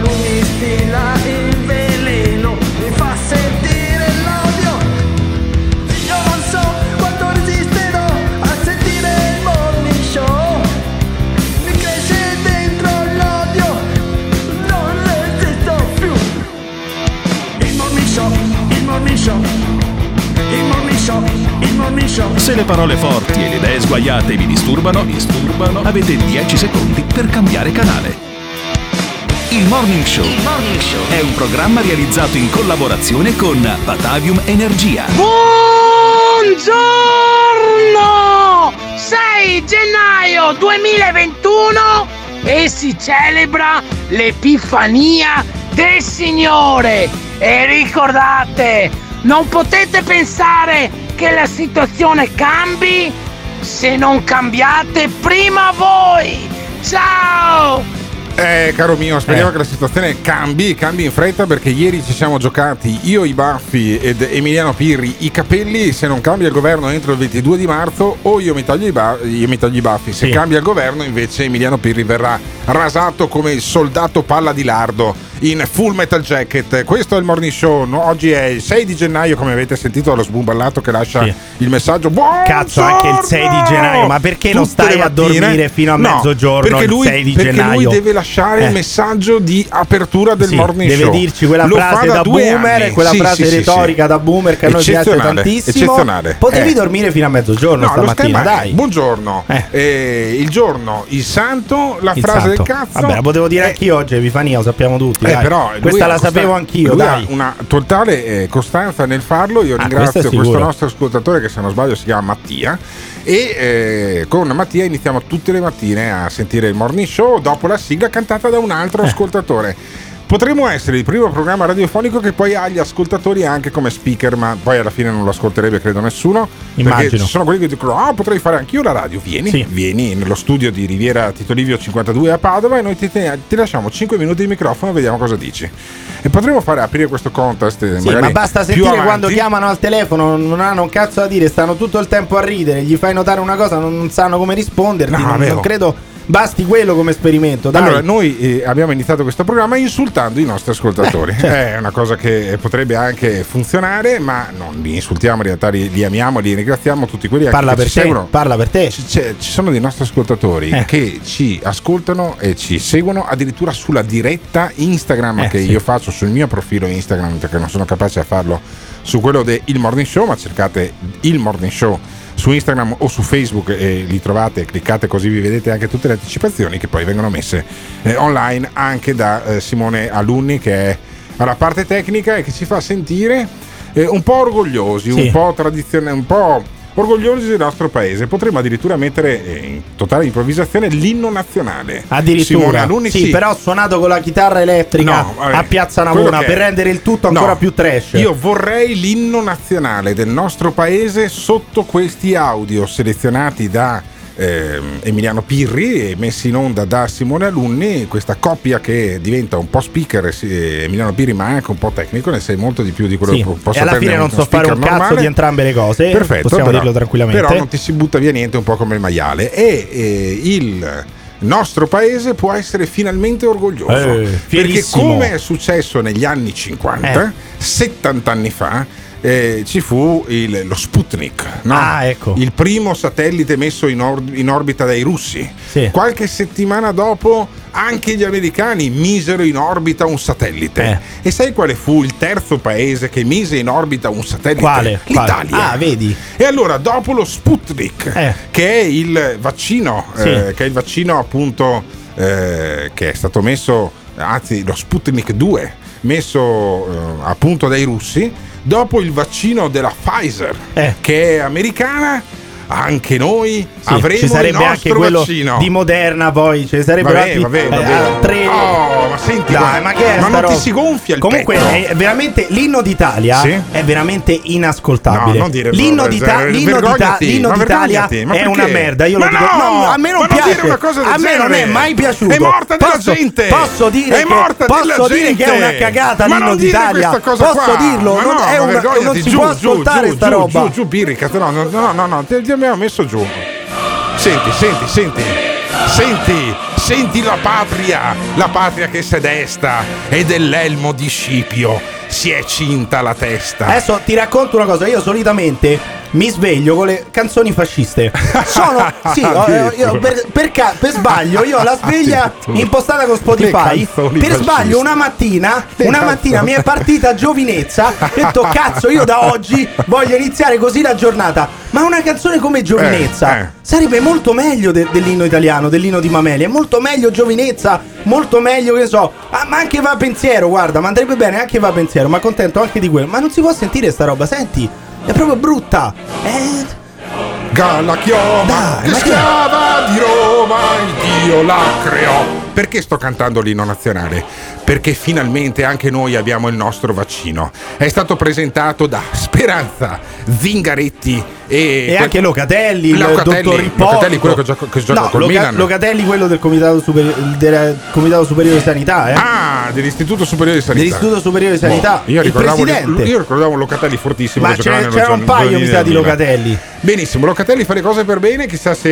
lui stila il veleno, mi fa sentire l'odio. Io non so quanto resisterò a sentire il Morning Show. Mi cresce dentro l'odio, non resisto più. Il morning show, il morning show, il morning show, il morning show. Se le parole forti e le idee sguaiate vi disturbano, vi disturbano, avete 10 secondi per cambiare canale. Il Morning Show è un programma realizzato in collaborazione con Batavium Energia. Buongiorno! 6 gennaio 2021 e si celebra l'Epifania del Signore. E ricordate, non potete pensare che la situazione cambi se non cambiate prima voi. Ciao! Eh, caro mio, speriamo Eh. che la situazione cambi, cambi in fretta perché ieri ci siamo giocati io i baffi ed Emiliano Pirri i capelli. Se non cambia il governo entro il 22 di marzo, o io mi toglio i, ba- io mi toglio i baffi. Se Sì. cambia il governo, invece, Emiliano Pirri verrà rasato come il soldato palla di lardo in full metal jacket. Questo è il morning show. Oggi è il 6 di gennaio, come avete sentito dallo sbumballato che lascia Sì. il messaggio. Buongiorno! Cazzo, anche il 6 di gennaio, ma perché non Tutte stai le a dormire fino a No, mezzogiorno Perché lui, 6 di perché lui deve lasciare Eh. il messaggio di apertura del Sì, morning deve show. dirci quella Lo frase da, due boomer, anni. quella Sì, frase retorica da boomer che a noi piace tantissimo. eccezionale. Potevi Eh. dormire fino a mezzogiorno No, lo stamattina, dai. buongiorno. Eh. Eh, il giorno, il santo, la Il frase santo. del cazzo. Vabbè, la potevo dire anch'io oggi, Epifania, lo sappiamo tutti. Eh, dai. però Questa la costa- sapevo anch'io, lui dai. ha una totale eh, costanza nel farlo. Io Ah, ringrazio questo nostro ascoltatore che, se non sbaglio, si chiama Mattia. E eh, con Mattia iniziamo tutte le mattine a sentire il morning show dopo la sigla cantata da un Eh. altro ascoltatore. Potremmo essere il primo programma radiofonico che poi ha gli ascoltatori anche come speaker, ma poi alla fine non lo ascolterebbe, credo nessuno. Immagino. ci sono quelli che dicono: Ah, potrei fare anch'io la radio. Vieni, Sì. vieni nello studio di Riviera Tito Livio 52 a Padova e noi ti, ti lasciamo 5 minuti di microfono e vediamo cosa dici. E potremmo fare aprire questo contest. eh, Sì, ma basta sentire quando chiamano al telefono, non hanno un cazzo da dire, stanno tutto il tempo a ridere, gli fai notare una cosa, non sanno come risponderti. No, non, non oh. credo basti quello come esperimento. Dai. Allora, noi eh, abbiamo iniziato questo programma insultando i nostri ascoltatori. Certo. È una cosa che potrebbe anche funzionare, ma non li insultiamo, in realtà li, li amiamo, li ringraziamo tutti quelli parla che per ci te, seguono. parla per te. C- c'è- ci sono dei nostri ascoltatori Eh. che ci ascoltano e ci seguono addirittura sulla diretta Instagram Eh, che sì. io faccio sul mio profilo Instagram perché non sono capace a farlo su quello del Morning Show, ma cercate il Morning Show su Instagram o su Facebook e li trovate, cliccate così vi vedete anche tutte le anticipazioni che poi vengono messe eh, online anche da eh, Simone Alunni che è alla parte tecnica e che ci fa sentire eh, un po' orgogliosi, Sì. un po' tradizionali, un po' orgogliosi del nostro paese. Potremmo addirittura mettere eh, in totale improvvisazione l'inno nazionale. Addirittura, Alunni, sì, però suonato con la chitarra elettrica No, vabbè, a Piazza Navona per rendere il tutto No, ancora più trash. Io vorrei l'inno nazionale del nostro paese sotto questi audio selezionati da ehm, Emiliano Pirri messi in onda da Simone Alunni, questa coppia che diventa un po' speaker, sì, Emiliano Pirri ma anche un po' tecnico, ne sai molto di più di quello Sì, che posso e alla fine non so fare un cazzo di entrambe le cose, Perfetto, possiamo però- dirlo tranquillamente. Però non ti si butta via niente, un po' come il maiale. E eh, il nostro paese può essere finalmente orgoglioso. Eh, perché come è successo negli anni 50, Eh. 70 anni fa, eh, ci fu il- lo Sputnik, no? Ah, ecco. il primo satellite messo in, or- in orbita dai russi. Sì. Qualche settimana dopo anche gli americani misero in orbita un satellite. Eh. E sai quale fu il terzo paese che mise in orbita un satellite? Quale? Quale? L'Italia. Ah, vedi. E allora, dopo lo Sputnik, Eh. che è il vaccino, Sì. eh, che è il vaccino appunto eh, che è stato messo, anzi lo Sputnik 2, messo eh, appunto dai russi, dopo il vaccino della Pfizer, Eh. che è americana, anche noi Sì, avremo ci sarebbe anche quello vaccino. di Moderna, poi ci sarebbero Vabbè, altri vabbè, eh, vabbè. ah, tre. Oh, ma senti, Dai, ma- che è ma non ti si gonfia il Comunque petto? è veramente l'inno d'Italia Sì? è veramente inascoltabile. No, non dire l'inno d'Ita- eh, l'inno d'Ita- l'inno d'Italia è una merda. Io Ma lo dico. no, a me non non piace. del a me non è mai piaciuto. È morta della posso, gente. Posso dire È che, morta posso della dire che è una cagata l'inno non d'Italia. Posso dirlo? Non, è una, non si giù, può giù, ascoltare giù, sta giù, roba. Giù, giù, birrica, no, no, no, abbiamo messo giù. Senti, senti, senti. Senti, senti la patria, la patria che si desta e dell'elmo di Scipio si è cinta la testa. Adesso ti racconto una cosa, io solitamente mi sveglio con le canzoni fasciste. Sono sì, ho- io- io per, per ca- per sbaglio io ho la sveglia impostata con Spotify. Per sbaglio una mattina, una mattina mi è partita giovinezza. Ho detto cazzo, io da oggi voglio iniziare così la giornata. Ma una canzone come Giovinezza Eh, eh. sarebbe molto meglio de- dell'inno italiano, dell'inno di Mameli. È molto meglio Giovinezza, molto meglio che so. Ah, ma anche va pensiero, guarda, ma andrebbe bene anche va pensiero, ma contento anche di quello. Ma non si può sentire sta roba, senti, è proprio brutta. Eh, Galla chioma, Dai, che- schiava di Roma, il Dio la creò. Perché sto cantando l'inno nazionale? Perché finalmente anche noi abbiamo il nostro vaccino. È stato presentato da Speranza Zingaretti e, E anche Locatelli, il Locatelli, dottor Ippolito. Locatelli, quello che gioca, che gioca no, col Loca- Milan. Locatelli, quello del Comitato, Superi- del Comitato Superiore di Sanità, eh? Ah, dell'Istituto Superiore di Sanità. Dell'Istituto Superiore di Sanità. Boh, io, il ricordavo, presidente. io ricordavo un Locatelli fortissimo. Ma che ce giocava n'è- nello c'era un Gion- paio, mi sa, di. Locatelli. Benissimo, Locatelli fa le cose per bene, chissà se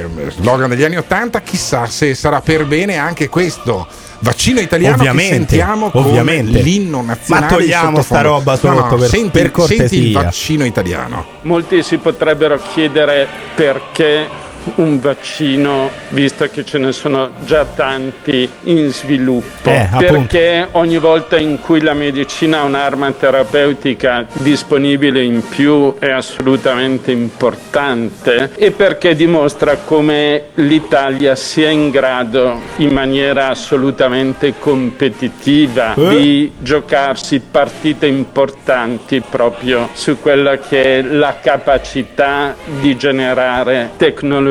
eh, slogan degli anni Ottanta, chissà se sarà per bene anche questo vaccino italiano Ovviamente, che sentiamo ovviamente. come l'inno nazionale. Ma togliamo sta roba sotto, per- senti, per cortesia. senti il vaccino italiano. Molti si potrebbero chiedere perché un vaccino, visto che ce ne sono già tanti in sviluppo, Eh, perché ogni volta in cui la medicina ha un'arma terapeutica disponibile in più è assolutamente importante e perché dimostra come l'Italia sia in grado in maniera assolutamente competitiva Eh? di giocarsi partite importanti proprio su quella che è la capacità di generare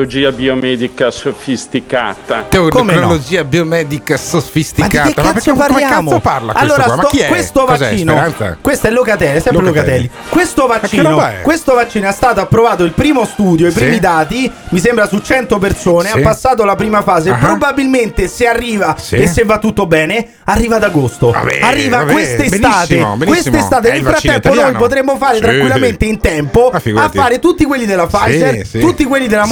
tecnologia biomedica sofisticata. Come no? Tecnologia biomedica Ma sofisticata. di che cazzo perché- parliamo? Come cazzo parla questo allora? Ma sto- chi è? questo Cos'è, vaccino, Speranza? questo è Locatelli, è sempre Locatelli. Locatelli. Questo vaccino, questo vaccino è stato approvato il primo studio, i Sì. primi dati, mi sembra su 100 persone, Sì. ha passato la prima fase. Ah. Probabilmente se arriva Sì. e se va tutto bene, arriva ad agosto. Vabbè, arriva vabbè, quest'estate. benissimo, benissimo. Quest'estate nel frattempo noi potremmo fare Sì. tranquillamente in tempo Ma a fare tutti quelli della Pfizer, sì. tutti quelli della Sì,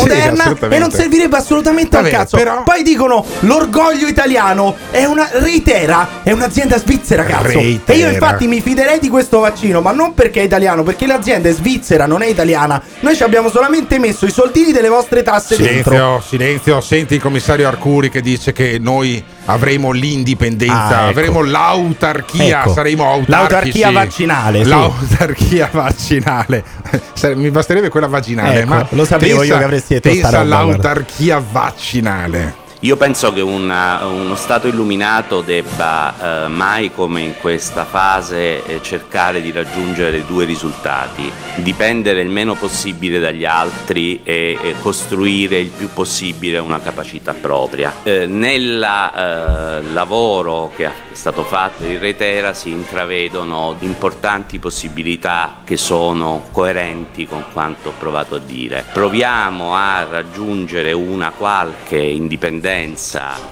Moderna e non servirebbe assolutamente Vabbè, al cazzo. però- Poi dicono l'orgoglio italiano è una Reitera, è un'azienda svizzera, cazzo. Reitera. E io infatti mi fiderei di questo vaccino, ma non perché è italiano, perché l'azienda è svizzera, non è italiana. Noi ci abbiamo solamente messo i soldini delle vostre tasse dentro. Silenzio, silenzio, senti il commissario Arcuri che dice che noi avremo l'indipendenza, Ah, ecco. avremo l'autarchia, Ecco. saremo autarchici. L'autarchia vaccinale, sì. L'autarchia vaccinale. Mi basterebbe quella vaginale, Ecco, ma lo sapevo io che avresti detto pensa all'autarchia vaccinale. Io penso che una- uno Stato illuminato debba eh, mai come in questa fase eh, cercare di raggiungere due risultati, dipendere il meno possibile dagli altri e, e costruire il più possibile una capacità propria. Eh, nel lavoro che è stato fatto in Retera si intravedono importanti possibilità che sono coerenti con quanto ho provato a dire. Proviamo a raggiungere una qualche indipendenza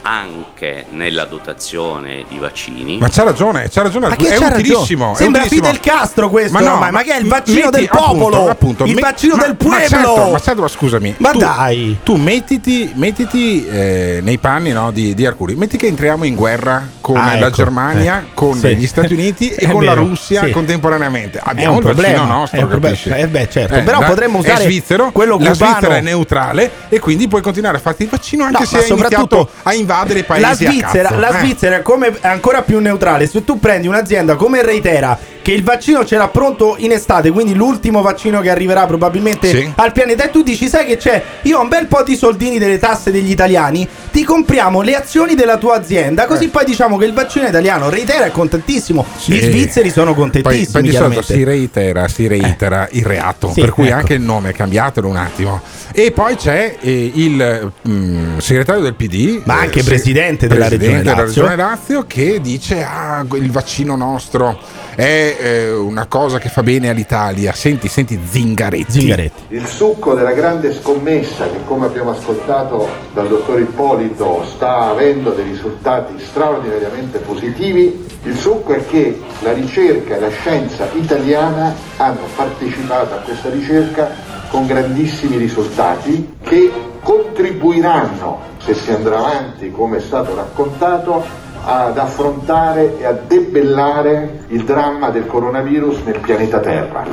anche nella dotazione di vaccini. Ma c'ha ragione, c'ha ragione Ma che è c'ha utilissimo. ragione? è Sembra utilissimo. Fidel Castro questo, Ma no, ormai, ma che è il vaccino metti- del popolo, appunto, appunto, il vaccino ma- del Ma pueblo. certo, ma certo, ma scusami. Ma tu, dai. Tu mettiti, mettiti eh, nei panni no, di, di Arcuri. Metti che entriamo in guerra con Ah, la ecco, Germania, eh, con sì. gli Stati Uniti e con la vero, Russia sì. contemporaneamente. Abbiamo un il vaccino problema, nostro, è un problema. capisci? Eh beh, certo, però da- potremmo usare è svizzero, quello la cubano. Svizzera è neutrale e quindi puoi continuare a farti il vaccino anche No, se ma hai iniziato soprattutto a invadere i paesi la Svizzera, cazzo. la Eh. Svizzera è come è ancora più neutrale. Se tu prendi un'azienda come Reitera che il vaccino c'era pronto in estate, quindi l'ultimo vaccino che arriverà probabilmente Sì. al pianeta. E tu dici, sai che c'è? Io ho un bel po' di soldini delle tasse degli italiani, ti compriamo le azioni della tua azienda, così Eh. poi diciamo che il vaccino italiano reitera è contentissimo. Gli Sì. svizzeri sono Poi, contentissimi. poi di solito chiaramente. si reitera, si reitera il reato, Sì, per cui ecco. anche il nome cambiatelo un attimo. E poi c'è eh, il mm, segretario del PD, Ma anche se- presidente della presidente Regione della. Regione Lazio, che dice ah, il vaccino nostro è eh, una cosa che fa bene all'Italia. Senti, senti Zingaretti. Zingaretti. Il succo della grande scommessa che come abbiamo ascoltato dal dottor Ippolito sta avendo dei risultati straordinariamente positivi, il succo è che la ricerca e la scienza italiana hanno partecipato a questa ricerca con grandissimi risultati che contribuiranno, se si andrà avanti come è stato raccontato, ad affrontare e a debellare il dramma del coronavirus nel pianeta Terra.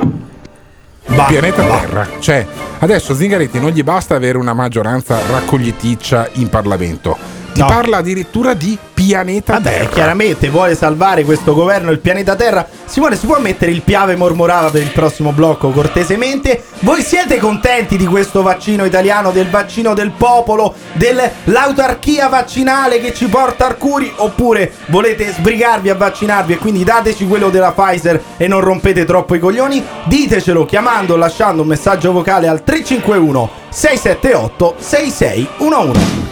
Bah, pianeta. Terra. Cioè, adesso Zingaretti non gli basta avere una maggioranza raccogliticcia in Parlamento. Ti No. parla addirittura di pianeta Vabbè, Terra. chiaramente vuole salvare questo governo, il pianeta Terra. Simone, si può mettere il piave mormorava per il prossimo blocco, cortesemente? Voi siete contenti di questo vaccino italiano, del vaccino del popolo, dell'autarchia vaccinale che ci porta Arcuri? Oppure volete sbrigarvi a vaccinarvi e quindi dateci quello della Pfizer e non rompete troppo i coglioni? Ditecelo chiamando o lasciando un messaggio vocale al 351 678 6611.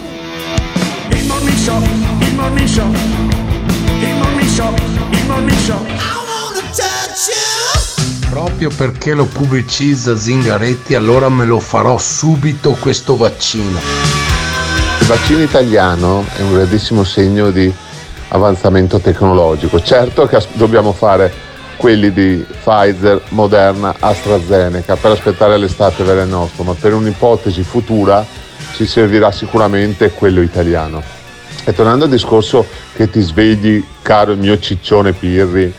Morning show, il morning show, il morning show, il morning show. Proprio perché lo pubblicizza Zingaretti, allora me lo farò subito questo vaccino. Il vaccino italiano è un grandissimo segno di avanzamento tecnologico. Certo che dobbiamo fare quelli di Pfizer, Moderna, AstraZeneca per aspettare l'estate vera il nostro, ma per un'ipotesi futura ci servirà sicuramente quello italiano. E tornando al discorso che ti svegli, caro il mio ciccione Pirri,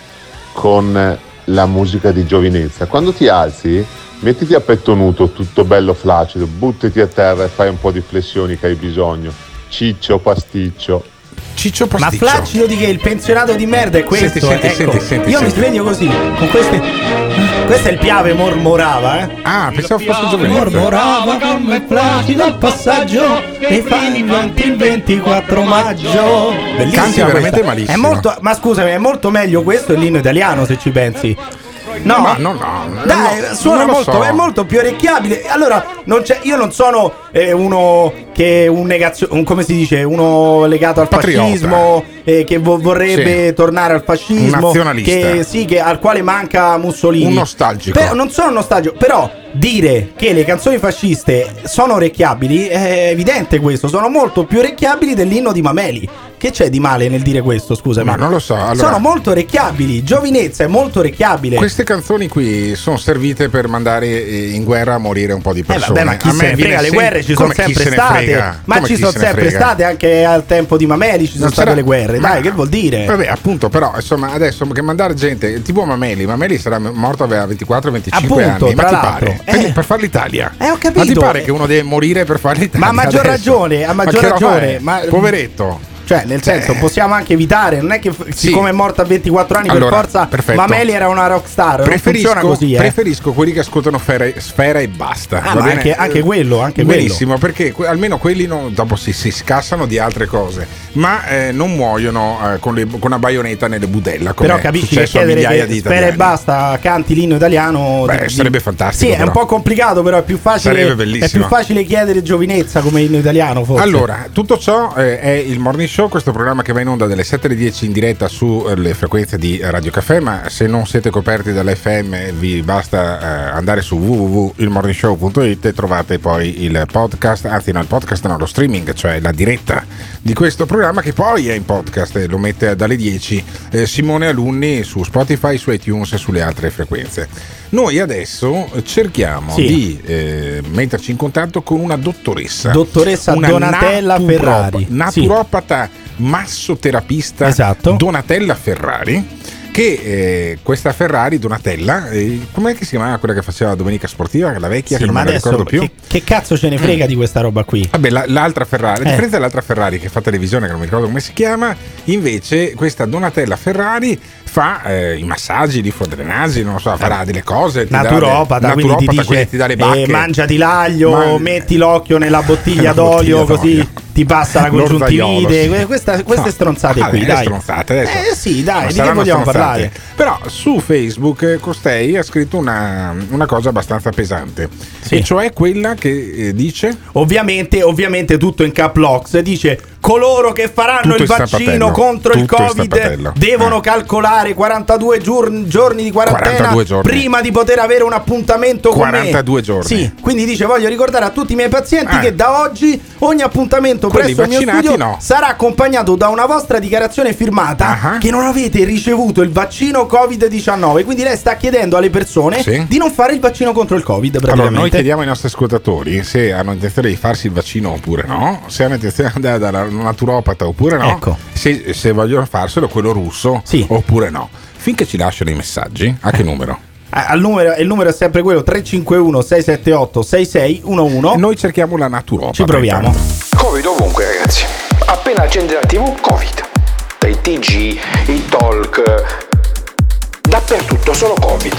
con eh, la musica di giovinezza, quando ti alzi mettiti a petto nudo, tutto bello flaccido, buttati a terra e fai un po' di flessioni che hai bisogno. Ciccio, pasticcio, Ciccio Ma Pasticcio. flaccido di che? Il pensionato di merda è questo. Senti, senti, ecco. senti, senti, Io mi senti. sveglio così, con queste. Questo è il piave mormorava, eh? Ah, pensavo fosse Giovinezza. Mormorava come flaccido al passaggio e fai avanti il 24 maggio. Bellissima Canti veramente questa. malissimo. È molto, ma scusami, è molto meglio questo e l'inno italiano se ci pensi. No, Ma no, no. Dai, no, suona molto, so. è molto più orecchiabile. Allora, non c'è- io non sono eh, uno che è un negazio, un- come si dice, uno legato al Patriota. fascismo, eh, che vo- vorrebbe Sì. tornare al fascismo, che, sì, che- al quale manca Mussolini. Un nostalgico. Però, non sono nostalgico, però dire che le canzoni fasciste sono orecchiabili è evidente questo, sono molto più orecchiabili dell'inno di Mameli. Che c'è di male nel dire questo, scusami? Ma non lo so, allora- Sono molto orecchiabili, giovinezza è molto orecchiabile. Queste canzoni qui sono servite per mandare eh, in guerra a morire un po' di Eh persone. vabbè, ma chi A se ne frega, le guerre ci sono sempre state. Ma ci sono sempre state anche al tempo di Mameli, ci sono state le guerre. ma- Dai, che vuol dire? Vabbè, appunto, però, insomma, adesso che mandare gente, tipo Mameli, Mameli sarà morto aveva 24-25 Appunto, anni. Ma ti pare? Per, Eh. per fare l'Italia? Eh, ho capito. Ma ti pare che uno deve morire per fare l'Italia? Ma a maggior adesso? ragione, a maggior roba ragione, ma- Poveretto. Cioè, nel senso, Eh. possiamo anche evitare. Non è che f- Sì. siccome è morta a 24 anni, Allora, per forza perfetto. Mameli era una rockstar. Non Preferisco, funziona così, eh. preferisco quelli che ascoltano Sfera, Sfera e basta. Ah, anche- anche quello, anche Benissimo, perché que- almeno quelli non- dopo si, si scassano di altre cose, ma eh, non muoiono eh, con, le- con una baionetta nelle budella. Come Però capisci che chiedere di spera e basta canti l'inno italiano. Beh, di- sarebbe fantastico, Sì, è un però. po' complicato, però è più facile. È più facile chiedere giovinezza come inno italiano, forse. Allora, tutto ciò eh, è il Morning Show, questo programma che va in onda dalle 7 alle 10 in diretta sulle frequenze di Radio Caffè, ma se non siete coperti dall'FM vi basta eh, andare su www.ilmorningshow.it e trovate poi il podcast, anzi no, il podcast no, lo streaming, cioè la diretta di questo programma che poi è in podcast e lo mette dalle 10 eh, Simone Alunni su Spotify, su iTunes e sulle altre frequenze. Noi adesso cerchiamo Sì. di eh, metterci in contatto con una dottoressa. Dottoressa Una Donatella naturopa- Ferrari. Naturopata massoterapista Esatto. Donatella Ferrari che eh, questa Ferrari Donatella, eh, com'è che si chiamava quella che faceva la domenica sportiva, la vecchia Sì, che non me ricordo più? che, che cazzo ce ne frega di questa roba qui? Vabbè, la- l'altra Ferrari, a Eh. differenza dell'altra Ferrari che fa televisione, che non mi ricordo come si chiama, invece questa Donatella Ferrari fa eh, i massaggi di fuori delle nasi, non so, farà delle cose. ti dà le- Naturopata, ti naturopata, dice ti dà le eh, bacche. mangiati l'aglio, Man- metti l'occhio nella bottiglia d'olio bottiglia così d'olio. ti passa la congiuntivite. Questa- queste No. stronzate Ah, qui, dai. stronzate adesso. Eh sì, dai, Non di che vogliamo stronzate. parlare? Però su Facebook eh, costei ha scritto una, una cosa abbastanza pesante, Sì. e cioè quella che eh, dice Ovviamente, ovviamente tutto in cap locks dice coloro che faranno Tutto il in vaccino contro il Tutto in Covid devono Eh. calcolare 42 giorni, giorni di quarantena 42 giorni. prima di poter avere un appuntamento con me. 42 giorni. Sì, quindi dice voglio ricordare a tutti i miei pazienti Eh. che da oggi ogni appuntamento Quelli presso il mio studio no. sarà accompagnato da una vostra dichiarazione firmata Ah. che non avete ricevuto il vaccino Covid-19. Quindi lei sta chiedendo alle persone Sì. di non fare il vaccino contro il Covid Allora, noi chiediamo ai nostri ascoltatori se hanno intenzione di farsi il vaccino oppure no, se hanno intenzione di andare dalla naturopata oppure no, Ecco. se, se vogliono farselo quello russo Sì. oppure no. Finché ci lasciano i messaggi, a che numero? Eh, al numero- il numero è sempre quello 351 678 6611 Noi cerchiamo la naturopata. ci proviamo Covid ovunque ragazzi. Appena accende la tv, Covid. Dai TG, i talk, dappertutto solo Covid.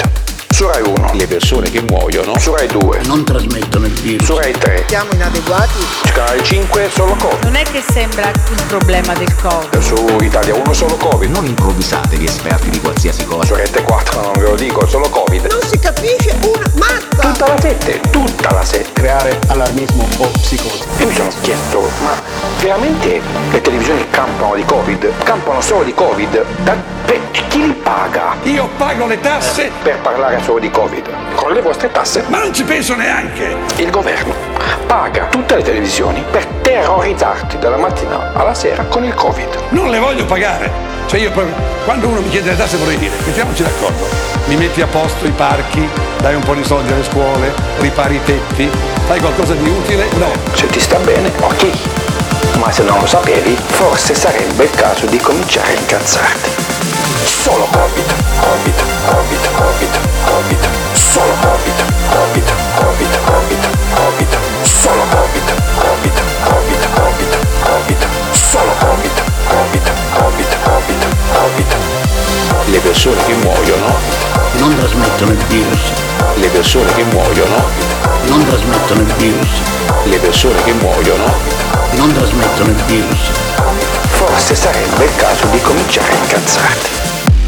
Su Rai 1. Le persone che muoiono. Su Rai 2. Non trasmettono il virus. Su Rai 3. Siamo inadeguati? Su Canale 5 solo Covid. Non è che sembra il problema del Covid. Su Italia 1 solo Covid. Non improvvisate gli esperti di qualsiasi cosa. Su Rete 4 non ve lo dico, solo Covid. Non si capisce una mazza! Tutta la 7, tutta la 7. Creare allarmismo o psicosi. E mi sono chiesto, ma veramente le televisioni campano di Covid? Campano solo di Covid? Da, per, e chi li paga? Io pago le tasse, Per parlare solo di Covid. Con le vostre tasse. ma non ci penso neanche. Il governo paga tutte le televisioni per terrorizzarti dalla mattina alla sera con il Covid. Non le voglio pagare. Cioè io quando uno mi chiede le tasse vorrei dire, mettiamoci d'accordo, mi metti a posto i parchi, dai un po' di soldi alle scuole, ripari i tetti, fai qualcosa di utile? No. Se ti sta bene, ok. Ma se non lo sapevi, forse sarebbe il caso di cominciare a incazzarti. Solo Covid, Covid, Covid, Covid, Solo Covid, Covid, Covid, Covid, Covid. Solo Covid, Covid, Covid, Covid, Covid. Solo Covid, Covid, Covid, Covid, Covid. Le persone che muoiono non trasmettono il virus. Le persone che muoiono non trasmettono il virus. Le persone che muoiono non trasmettono il virus. Forse sarebbe il caso di cominciare a incazzarti.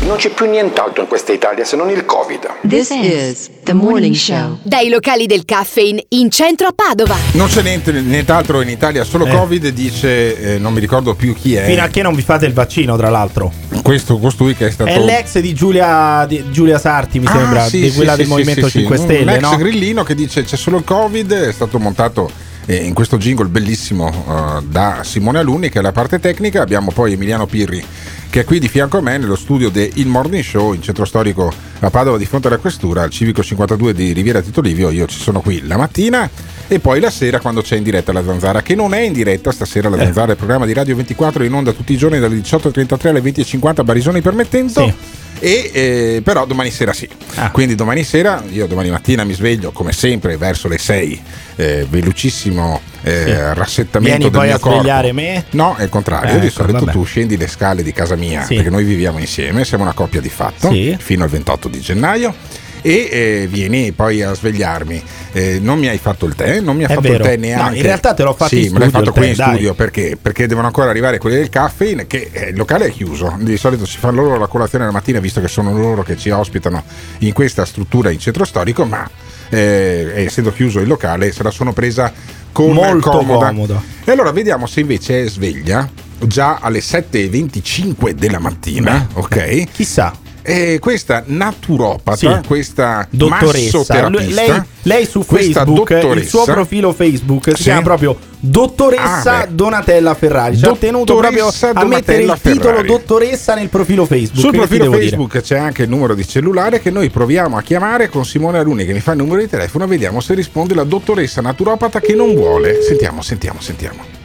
Non c'è più nient'altro in questa Italia se non il Covid. This is the morning show. Dai locali del caffeine in centro a Padova. Non c'è niente, nient'altro in Italia, solo Eh. Covid, dice, eh, non mi ricordo più chi è. fino a che non vi fate il vaccino tra l'altro Questo costui che è stato... è l'ex di Giulia, di Giulia Sarti mi Ah, sembra sì, di quella sì, del sì, Movimento sì, sì. 5 Un Stelle ex no? grillino che dice c'è solo il Covid, è stato montato eh, in questo jingle bellissimo eh, da Simone Alunni che è la parte tecnica, abbiamo poi Emiliano Pirri che è qui di fianco a me nello studio del Morning Show in centro storico a Padova di fronte alla questura, al civico 52 di Riviera Tito Livio, io ci sono qui la mattina e poi la sera quando c'è in diretta la Zanzara, che non è in diretta stasera la Eh. Zanzara, il programma di Radio 24 in onda tutti i giorni dalle 18.33 alle 20.50 Barisoni permettendo. Sì. E, eh, però domani sera sì. Ah. Quindi domani sera, io domani mattina mi sveglio come sempre verso le 6, eh, velocissimo eh, Sì. rassettamento Vieni del poi mio a corpo. svegliare me? No, è il contrario. Ecco, di solito vabbè. tu scendi le scale di casa mia Sì. perché noi viviamo insieme, siamo una coppia di fatto Sì. fino al 28 di gennaio. E eh, vieni poi a svegliarmi. Eh, non mi hai fatto il tè, non mi ha fatto vero. il tè No, neanche. in realtà te l'ho fatto sì, in me l'hai studio fatto qui tè, in dai. studio perché? Perché devono ancora arrivare quelli del caffeine, che eh, il locale è chiuso. Di solito si fanno loro la colazione la mattina, visto che sono loro che ci ospitano in questa struttura in centro storico, ma eh, essendo chiuso il locale se la sono presa con Molto comoda. comodo. E allora vediamo se invece è sveglia già alle 7.25 della mattina, ok? chissà E questa naturopata, Sì. questa dottoressa lei, lei su Facebook il suo profilo Facebook si Sì. chiama proprio dottoressa Ah. Donatella Ferrari ci ha tenuto proprio a mettere il Donatella titolo Ferrari. dottoressa nel profilo Facebook Sul profilo devo dire? Facebook c'è anche il numero di cellulare che noi proviamo a chiamare con Simone Aluni che mi fa il numero di telefono. Vediamo se risponde la dottoressa naturopata che non vuole. Sentiamo, sentiamo, sentiamo.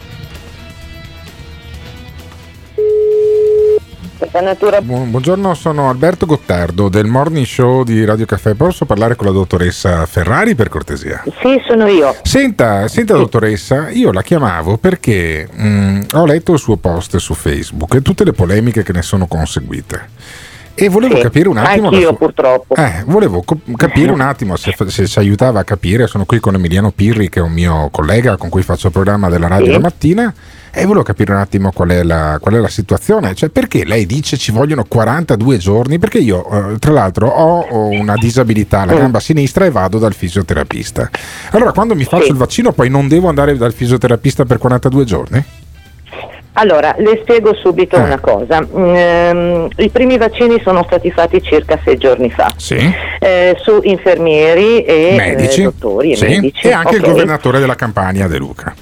Natura? Buongiorno, sono Alberto Gottardo del Morning Show di Radio Caffè. Posso parlare con la dottoressa Ferrari per cortesia? Sì, sono io. Senta, senta dottoressa, io la chiamavo perché mm, ho letto il suo post su Facebook e tutte le polemiche che ne sono conseguite. E volevo Sì, capire un attimo. anch'io, sua- purtroppo. Eh, volevo co- capire un attimo se, se ci aiutava a capire. Sono qui con Emiliano Pirri, che è un mio collega con cui faccio il programma della radio Sì. la mattina. E volevo capire un attimo qual è la, qual è la situazione. Cioè, perché lei dice ci vogliono 42 giorni? Perché io, eh, tra l'altro, ho una disabilità alla Mm. gamba sinistra e vado dal fisioterapista. Allora, quando mi faccio il vaccino, poi non devo andare dal fisioterapista per 42 giorni? Allora, le spiego subito Eh. una cosa. Mm, ehm, I primi vaccini sono stati fatti circa sei giorni fa Sì. eh, su infermieri e medici. eh, dottori e Sì. medici. E anche il Ok. governatore della Campania, De Luca.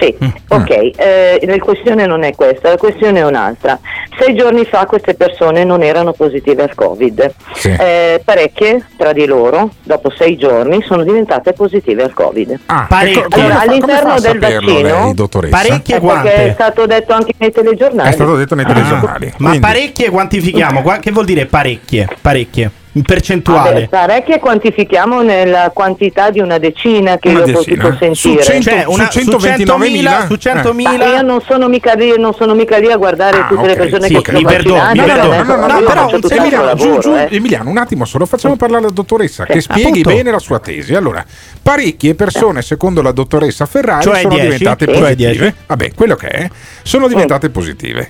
Sì, ok, eh, la questione non è questa, la questione è un'altra. Sei giorni fa queste persone non erano positive al Covid. Sì. Eh, parecchie tra di loro, dopo sei giorni, sono diventate positive al Covid. Ah, Parecchie. come Allora, fa- come all'interno del saperlo vaccino, lei, dottoressa? Parecchie perché è quante? stato detto anche nei telegiornali. È stato detto nei Ah, telegiornali. ma Quindi- parecchie quantifichiamo? Qua- che vuol dire parecchie? Parecchie. In Vabbè, percentuale. parecchie quantifichiamo nella quantità di una decina che Una io ho potuto Su sentire. 100 Cioè, una- su su 129.000? 100.000, su Eh. 100.000 Ma io non sono mica lì, non sono mica lì a guardare Ah, tutte le ok, persone sì, che ok. sono Mi vaccinate. mi adesso No, no, no, faccio però Emiliano, giù, lavoro, giù, eh. Emiliano, un attimo solo, facciamo parlare alla dottoressa che spieghi appunto. bene la sua tesi. Allora, parecchie persone, secondo la dottoressa Ferrari, Cioè sono 10? diventate Cioè positive. 10? Vabbè, quello che è, sono diventate positive.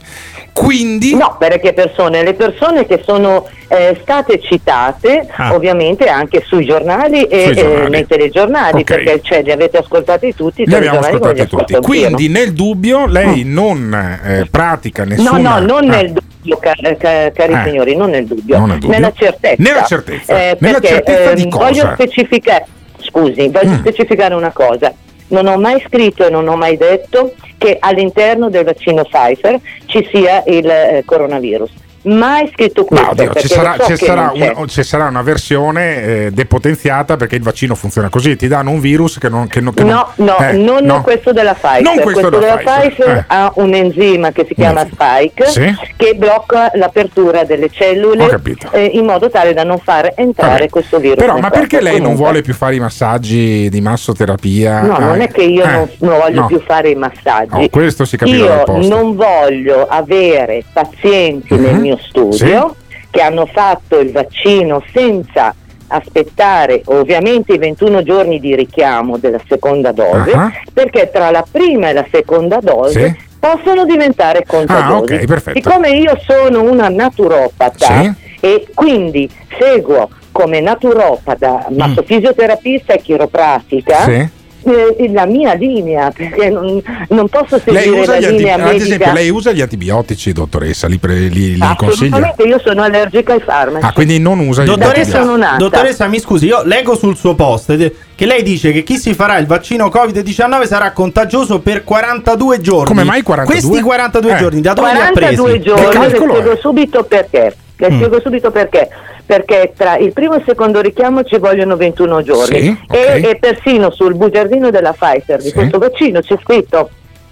Quindi, No, perché persone, le persone che sono eh, state citate Ah. ovviamente anche sui giornali e Sui giornali. eh, nei telegiornali, Ok. perché cioè, li avete ascoltati tutti, li abbiamo li ascoltati tutti. Quindi, nel dubbio, lei non eh, pratica nessuna. No, no, non Ah. nel dubbio, ca- ca- cari Eh. signori, non nel dubbio, Non dubbio. nella certezza. Nella certezza. Eh, Nella perché, certezza di ehm, cosa? Voglio specificare, scusi, voglio Mm. specificare una cosa. Non ho mai scritto e non ho mai detto che all'interno del vaccino Pfizer ci sia il eh, coronavirus. Mai scritto questo. Oddio, ci sarà, so sarà non una, ci sarà una versione eh, depotenziata perché il vaccino funziona così, ti danno un virus che non... Che non, che No, non- no, eh, non no. questo della Pfizer. Non questo della Pfizer, Pfizer eh. ha un enzima che si chiama Enzima. Spike Sì. che blocca l'apertura delle cellule eh, in modo tale da non far entrare Vabbè. questo virus. Però, ma perché lei non Comunque- vuole più fare i massaggi di massoterapia? No, non Eh, è che io eh, non, non voglio no. più fare i massaggi. No, questo si capiva Io non voglio avere pazienti Mhm. nel mio studio che hanno fatto il vaccino senza aspettare ovviamente i 21 giorni di richiamo della seconda dose, Ah. perché tra la prima e la seconda dose Sì. possono diventare contagiosi. Ah, ok, perfetto. Siccome io sono una naturopata Sì. e quindi seguo come naturopata, massofisioterapista e chiropratica, Mm. Sì. Eh, la mia linea, perché non, non posso Lei seguire usa, la gli anti- linea ad medica. esempio, lei usa gli antibiotici, dottoressa? Li, pre- li- li consiglia? Assolutamente, io sono allergica ai farmaci. Ah, quindi non usa gli Dottoressa, antibiotici. dottoressa, mi scusi, io leggo sul suo post che lei dice che chi si farà il vaccino Covid-19 sarà contagioso per 42 giorni. Come mai 42? Questi 42 Eh. giorni, da dove li ha 42 presi? giorni, le calcolo spiego subito perché. Le Mm. spiego subito perché. Perché tra il primo e il secondo richiamo ci vogliono 21 giorni Sì, ok. e, e persino sul bugiardino della Pfizer di Sì. questo vaccino c'è scritto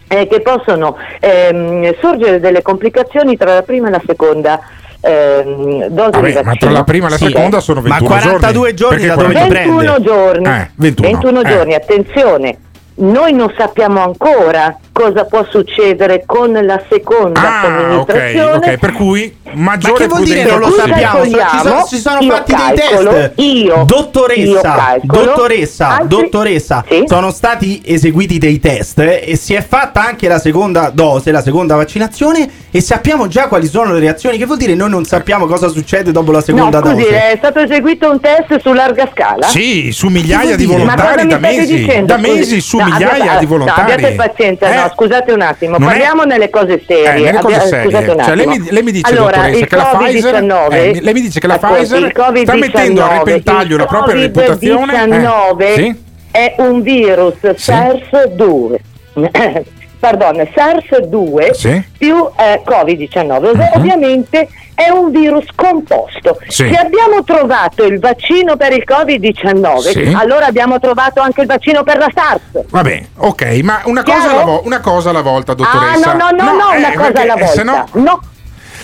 eh, che possono ehm, sorgere delle complicazioni tra la prima e la seconda ehm, dose di Vabbè, ma tra la prima e la Sì. seconda sono Ma 21 42 giorni Perché da dove li 40 21 prende? giorni. Eh, 21, 21 eh. giorni, attenzione. Noi non sappiamo ancora cosa può succedere con la seconda Ah, ok, somministrazione. ok, per cui Ma maggiore che vuol dire non lo sappiamo? Ci sono, ci sono Io fatti calcolo, dei test. io- io dottoressa, calcolo, dottoressa, altri- dottoressa, Sì? sono stati eseguiti dei test eh, e si è fatta anche la seconda dose, la seconda vaccinazione e sappiamo già quali sono le reazioni. Che vuol dire noi non sappiamo cosa succede dopo la seconda no, scusi, dose? è stato eseguito un test su larga scala? Sì, su migliaia di? Ma volontari da mesi, dicendo? da mesi su no, migliaia abbiate- di volontari. No, abbiate pazienza, Eh, no, scusate un attimo, non è- parliamo nelle cose serie. Eh, nelle cose serie. Scusate un Cioè, lei, mi, lei mi dice, allora, il che la Pfizer, Covid-19 eh, lei mi dice che la ascolti, Pfizer il Covid-19, sta mettendo a repentaglio la propria il reputazione. eh, Covid-19 sì? è un virus SARS-2. Pardon, SARS-2 Sì. più eh, Covid-19. Ov- Mhm. Ovviamente è un virus composto. Sì. Se abbiamo trovato il vaccino per il Covid-19, Sì. allora abbiamo trovato anche il vaccino per la SARS. Va bene, ok, ma una cosa, alla vo- una cosa alla volta, dottoressa. Ah, no, no, no, no, eh, una cosa alla volta. se no- No.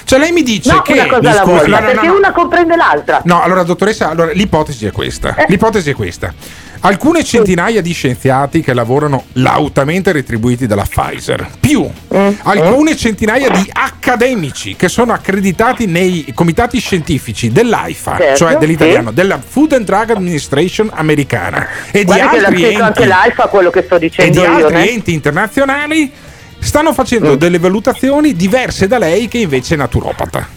Cioè lei mi dice No, che una cosa alla volta, no, no, perché no. una comprende l'altra. No, allora dottoressa, allora, l'ipotesi è questa. Eh. L'ipotesi è questa. Alcune centinaia di scienziati che lavorano lautamente retribuiti dalla Pfizer, più Eh. alcune centinaia di accademici che sono accreditati nei comitati scientifici dell'AIFA, Certo, cioè dell'italiano, sì. della Food and Drug Administration americana e Guarda di altri scritto anche enti l'Alfa quello che sto e dicendo di io. altri eh. enti internazionali stanno facendo delle valutazioni diverse da lei che invece è naturopata.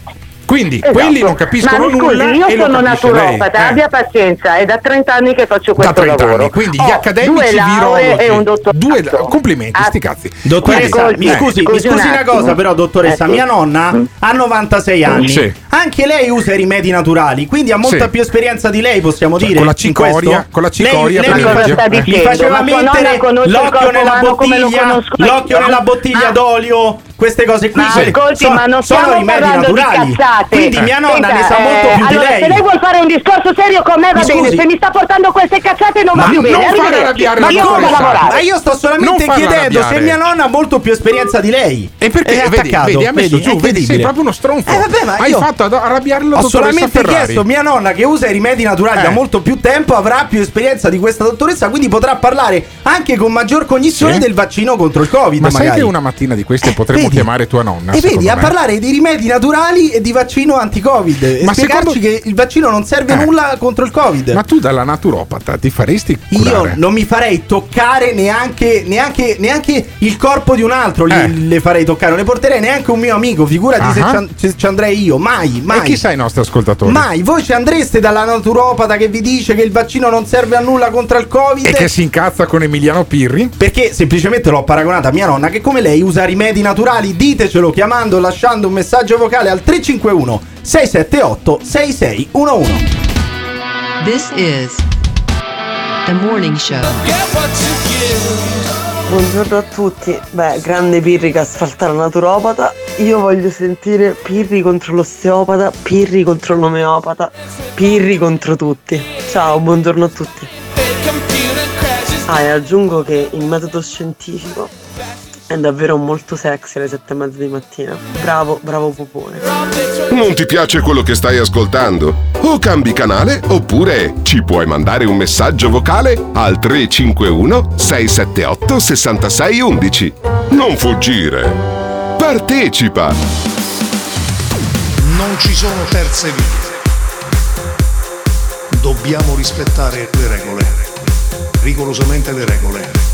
Quindi Esatto. quelli non capiscono Ma mi scusi, nulla io e sono capisce lei. naturopata, Eh. abbia pazienza, è da 30 anni che faccio da questo 30 lavoro. anni, quindi gli Ho accademici virologi, e un dottorato. due complimenti, sti cazzi. Dottoressa, Ascolti, mi scusi, mi scusi un scusi una cosa, però, dottoressa, Eh, sì. mia nonna ha 96 anni. Sì. Anche lei usa i rimedi naturali, quindi ha molta Sì. più esperienza di lei, possiamo Cioè, dire. con la cicoria- con la cicoria lei, lei mi, Eh. faceva mettere l'occhio nella bottiglia, l'occhio io? nella bottiglia Ah. d'olio, queste cose qui. Ma ascolti, so- ma non sono rimedi parlando naturali. di cazzate. Quindi mia nonna Senta, ne sa molto eh, più allora, di lei. Se lei vuol fare un discorso serio con me va Mi bene, scusi. se mi sta portando queste cazzate non va Ma più bene. non Arrivederci. arrabbiare Ma la io. Ma io sto solamente chiedendo se mia nonna ha molto più esperienza di lei. E perché È vedi, attaccato, vedi, ha messo vedi, giù, vedi, sei proprio uno stronzo. Eh, vabbè, ma Hai io- fatto ad arrabbiare la Ho solamente chiesto mia nonna che usa i rimedi naturali Eh. da molto più tempo avrà più esperienza di questa dottoressa quindi potrà parlare anche con maggior cognizione Sì. del vaccino contro il covid Ma sai magari. che una mattina di queste potremmo vedi? chiamare tua nonna? e vedi secondo a me? parlare di rimedi naturali e di vaccino anti-covid e Ma spiegarci secondo- che il vaccino non serve Eh. nulla contro il covid Ma tu dalla naturopata ti faresti io curare? non mi farei toccare neanche, neanche, neanche il corpo di un altro, li- Eh. le farei toccare, non le porterei neanche un mio amico, figurati an- se ci andrei io, mai, mai. E chi sa i nostri ascoltatori? Mai, voi ci andreste dalla naturopata che vi dice che il vaccino non serve a nulla contro il Covid? E che si incazza con Emiliano Pirri? Perché semplicemente l'ho paragonata a mia nonna che come lei usa rimedi naturali, ditecelo chiamando lasciando un messaggio vocale al 351 678 6611. This is the morning show. Buongiorno a tutti. Beh, grande Pirri che asfalta la naturopata. Io voglio sentire Pirri contro l'osteopata, Pirri contro l'omeopata, Pirri contro tutti. Ciao, buongiorno a tutti. Ah, e aggiungo che il metodo scientifico è davvero molto sexy alle sette e mezza di mattina. Bravo, bravo Popone. Non ti piace quello che stai ascoltando? O cambi canale oppure ci puoi mandare un messaggio vocale al 351 678 6611. Non fuggire. Partecipa. Non ci sono terze vie. Dobbiamo rispettare le regole, rigorosamente le regole.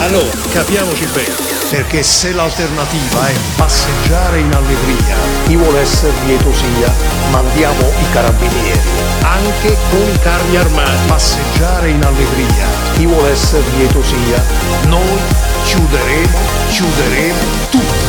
Allora, capiamoci bene. Perché se l'alternativa è passeggiare in allegria, chi vuole essere lieto sia, mandiamo i carabinieri. Anche con i carri armati. Passeggiare in allegria, chi vuole essere lieto sia, noi chiuderemo, chiuderemo tutto.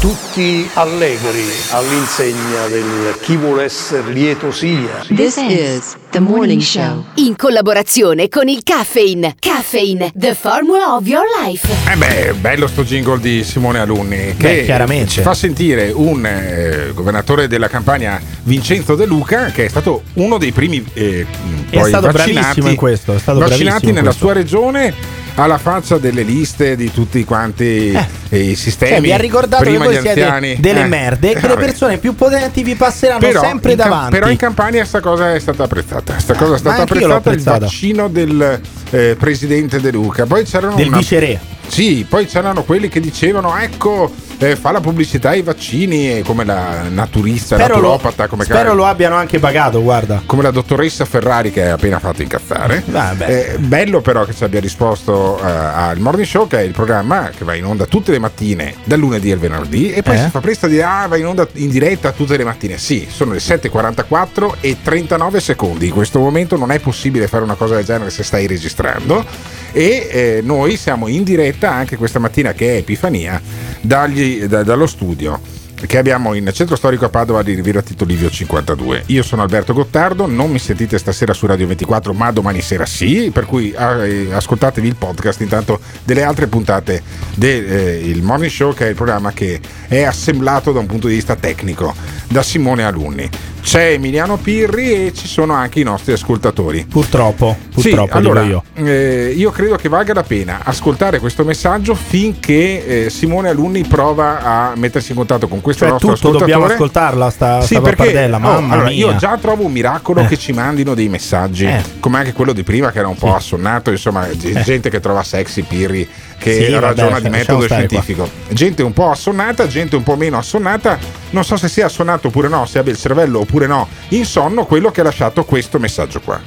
Tutti allegri all'insegna del chi vuole essere lieto sia. This is the morning show. In collaborazione con il Caffeine. Caffeine, the formula of your life. Eh beh, bello sto jingle di Simone Alunni che Beh, chiaramente. ci fa sentire un eh, governatore della Campania, Vincenzo De Luca, che è stato uno dei primi eh, È poi stato vaccinati, bravissimo in questo, è stato vaccinati nella questo. sua regione alla faccia delle liste di tutti quanti eh, i sistemi. Cioè, vi ha ricordato che prima voi gli siete anziani. delle Eh, merde e che eh, le persone più potenti vi passeranno Però sempre davanti. però in Campania sta cosa è stata apprezzata. Sta cosa è stata l'ho apprezzata il apprezzata. vaccino del eh, presidente De Luca. Poi c'erano Del una- viceré. Sì, poi c'erano quelli che dicevano ecco, eh, fa la pubblicità ai vaccini e come la naturista, Spero, lo, naturopata, come, spero lo abbiano anche pagato, guarda. come la dottoressa Ferrari che ha appena fatto incazzare. Vabbè. Eh, bello però che ci abbia risposto eh, al Morning Show, che è il programma che va in onda tutte le mattine, dal lunedì al venerdì, e poi Eh? si fa presto a dire ah, va in onda in diretta tutte le mattine. Sì, sono le 7.44 e 39 secondi. In questo momento non è possibile fare una cosa del genere se stai registrando. E eh, noi siamo in diretta anche questa mattina che è Epifania dagli- da- dallo studio che abbiamo in centro storico a Padova di Riviera Tito Livio 52. Io sono Alberto Gottardo, non mi sentite stasera su Radio 24, ma domani sera sì, per cui eh, ascoltatevi il podcast intanto delle altre puntate del Morning Show, che è il programma che è assemblato da un punto di vista tecnico da Simone Alunni. C'è Emiliano Pirri e ci sono anche i nostri ascoltatori. Purtroppo, purtroppo, Sì, allora, io. eh, io credo che valga la pena ascoltare questo messaggio finché eh, Simone Alunni prova a mettersi in contatto con questo Cioè, nostro tutto ascoltatore. dobbiamo ascoltarla, sta, Sì, sta perché oh, mamma allora, mia. io già trovo un miracolo Eh. che ci mandino dei messaggi, Eh. come anche quello di prima che era un po' assonnato, insomma, g- gente che trova sexy Pirri, che Sì, vabbè, ragiona lascia- di metodo stare qua. scientifico. Gente un po' assonnata, gente un po' meno assonnata, non so se sia assonnato oppure no, se abbia il cervello oppure no, insonno quello che ha lasciato questo messaggio qua.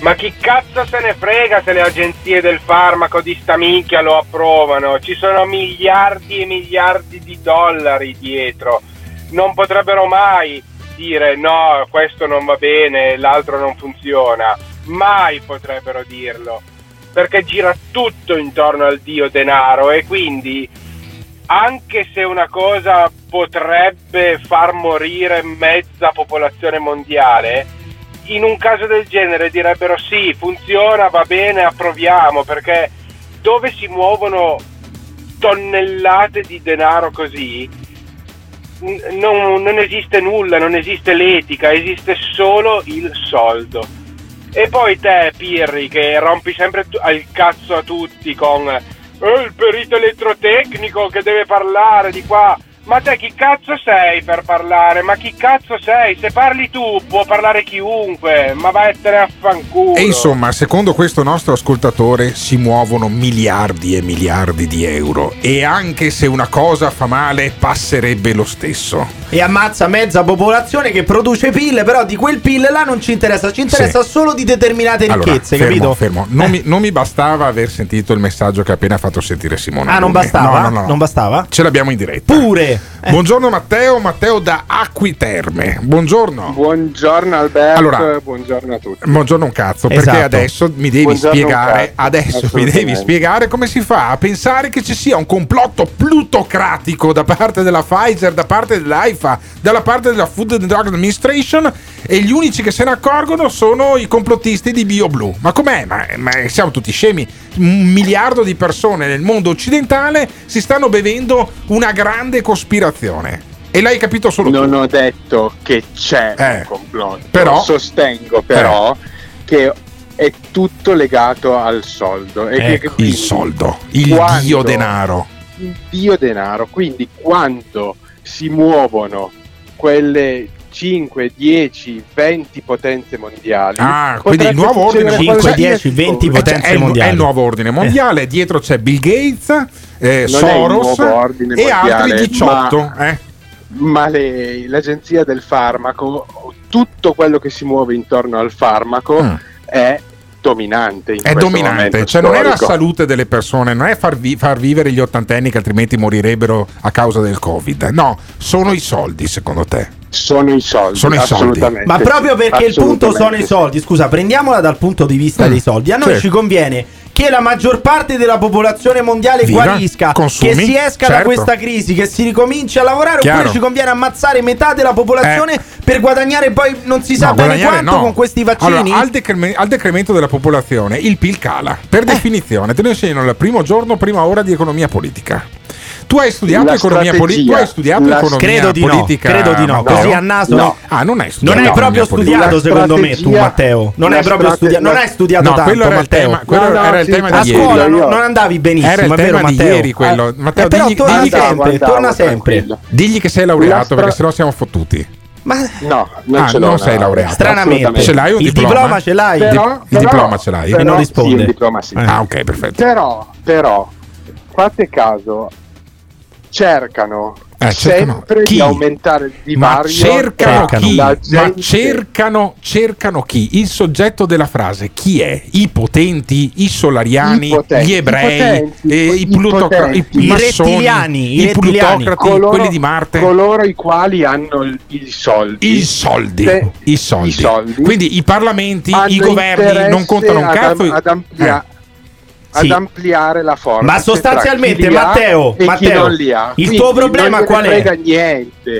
Ma chi cazzo se ne frega se le agenzie del farmaco di sta minchia lo approvano? Ci sono miliardi e miliardi di dollari dietro. Non potrebbero mai dire no, questo non va bene, l'altro non funziona. Mai potrebbero dirlo. Perché gira tutto intorno al dio denaro e quindi anche se una cosa potrebbe far morire mezza popolazione mondiale, in un caso del genere direbbero sì, funziona, va bene, approviamo, perché dove si muovono tonnellate di denaro così, non, non esiste nulla, non esiste l'etica, esiste solo il soldo. E poi te, Pirri, che rompi sempre il cazzo a tutti con "Eh, il perito elettrotecnico che deve parlare di qua. Ma te chi cazzo sei per parlare? Ma chi cazzo sei? Se parli tu può parlare chiunque, ma vattene a fanculo. E insomma, secondo questo nostro ascoltatore si muovono miliardi e miliardi di euro e anche se una cosa fa male passerebbe lo stesso. E ammazza mezza popolazione che produce pille, però di quel pille là non ci interessa, ci interessa solo di determinate Allora, ricchezze, fermo, capito? fermo. Non, mi, non mi bastava aver sentito il messaggio che ha appena fatto sentire Simone. Ah, non bastava? No, no, no. Non bastava? Ce l'abbiamo in diretta. Pure. Buongiorno Matteo, Matteo da Acquiterme. Buongiorno. Buongiorno Alberto, Allora- buongiorno a tutti. Buongiorno un cazzo, Esatto. perché adesso mi devi Buongiorno spiegare, cazzo, adesso mi devi spiegare come si fa a pensare che ci sia un complotto plutocratico da parte della Pfizer, da parte dell'AIFA, dalla parte della Food and Drug Administration e gli unici che se ne accorgono sono i complottisti di BioBlue. Ma com'è? Ma, ma siamo tutti scemi? Un miliardo di persone nel mondo occidentale si stanno bevendo una grande cospirazione. E l'hai capito solo Non tu. ho detto che c'è Eh, un complotto, però- sostengo però che è tutto legato al soldo. E che Ecco, quindi il soldo, il quando- dio denaro. il dio denaro. Quindi quando si muovono quelle 5, 10, 20 potenze mondiali, Ah, quindi il nuovo ordine succedere mondiale. qualsiasi cosa. Cioè, è, il, è il nuovo ordine mondiale. Dietro c'è Bill Gates, eh, Soros e altri mondiale, 18. ma- eh. ma le- l'agenzia del farmaco, tutto quello che si muove intorno al farmaco Mm. è dominante. In È dominante, cioè non è la salute delle persone, non è far, vi- far vivere gli ottantenni che altrimenti morirebbero a causa del Covid. No, sono i soldi, secondo te. Sono i soldi, Sono i soldi. Ma proprio perché il punto sono i soldi, scusa, prendiamola dal punto di vista Mm, dei soldi. A noi certo. ci conviene che la maggior parte della popolazione mondiale Viva, guarisca, consumi, che si esca da certo. questa crisi, che si ricominci a lavorare, Chiaro. oppure ci conviene ammazzare metà della popolazione per guadagnare poi non si sa No, bene quanto no. con questi vaccini. Allora, al, decreme- al decremento della popolazione il PIL cala. Eh. Per definizione, te lo insegnano il primo giorno, prima ora di economia politica. Tu hai studiato La economia politica? Tu hai studiato la- economia Credo di no, politica? credo di no, Matteo? così a naso No. Ah, non hai studiato. non hai proprio studiato, secondo me, tu, Matteo. Non hai proprio studiato, non hai studiato No, tanto, quello era il Matteo. tema, quello No, no, era il tema a di A ieri. scuola Io- non, andavi benissimo, Era il tema di Matteo? ieri quello. Eh, Matteo, eh, però digli- torna digli che- sempre, andavo, torna sempre. tranquillo. Digli che sei laureato perché sennò siamo fottuti. Ma No, non Ah, ce l'ho. non no, sei laureato. Stranamente. Ce l'hai un Il diploma? diploma ce l'hai? Però- il però- diploma ce l'hai? però- E non risponde. Sì, il diploma sì. Ah, ok, perfetto. Però, però, fate caso, cercano Eh, cercano- sempre chi? di aumentare il Ma divario cercano tra chi? la Ma cercano, cercano chi? Il soggetto della frase chi è? I potenti, i solariani, I potenti, gli ebrei, i potenti, eh, i, i plutocra- potenti. i I massoni, rettiliani, i i plutocrati, coloro, quelli di Marte. coloro i quali hanno il, il soldi I soldi, Se- i soldi. i soldi Quindi i parlamenti, hanno i governi non contano un ad, cazzo. ad amplia- Eh. Ad Sì. ampliare la forza Ma sostanzialmente, Matteo, Matteo, il Quindi tuo problema qual è?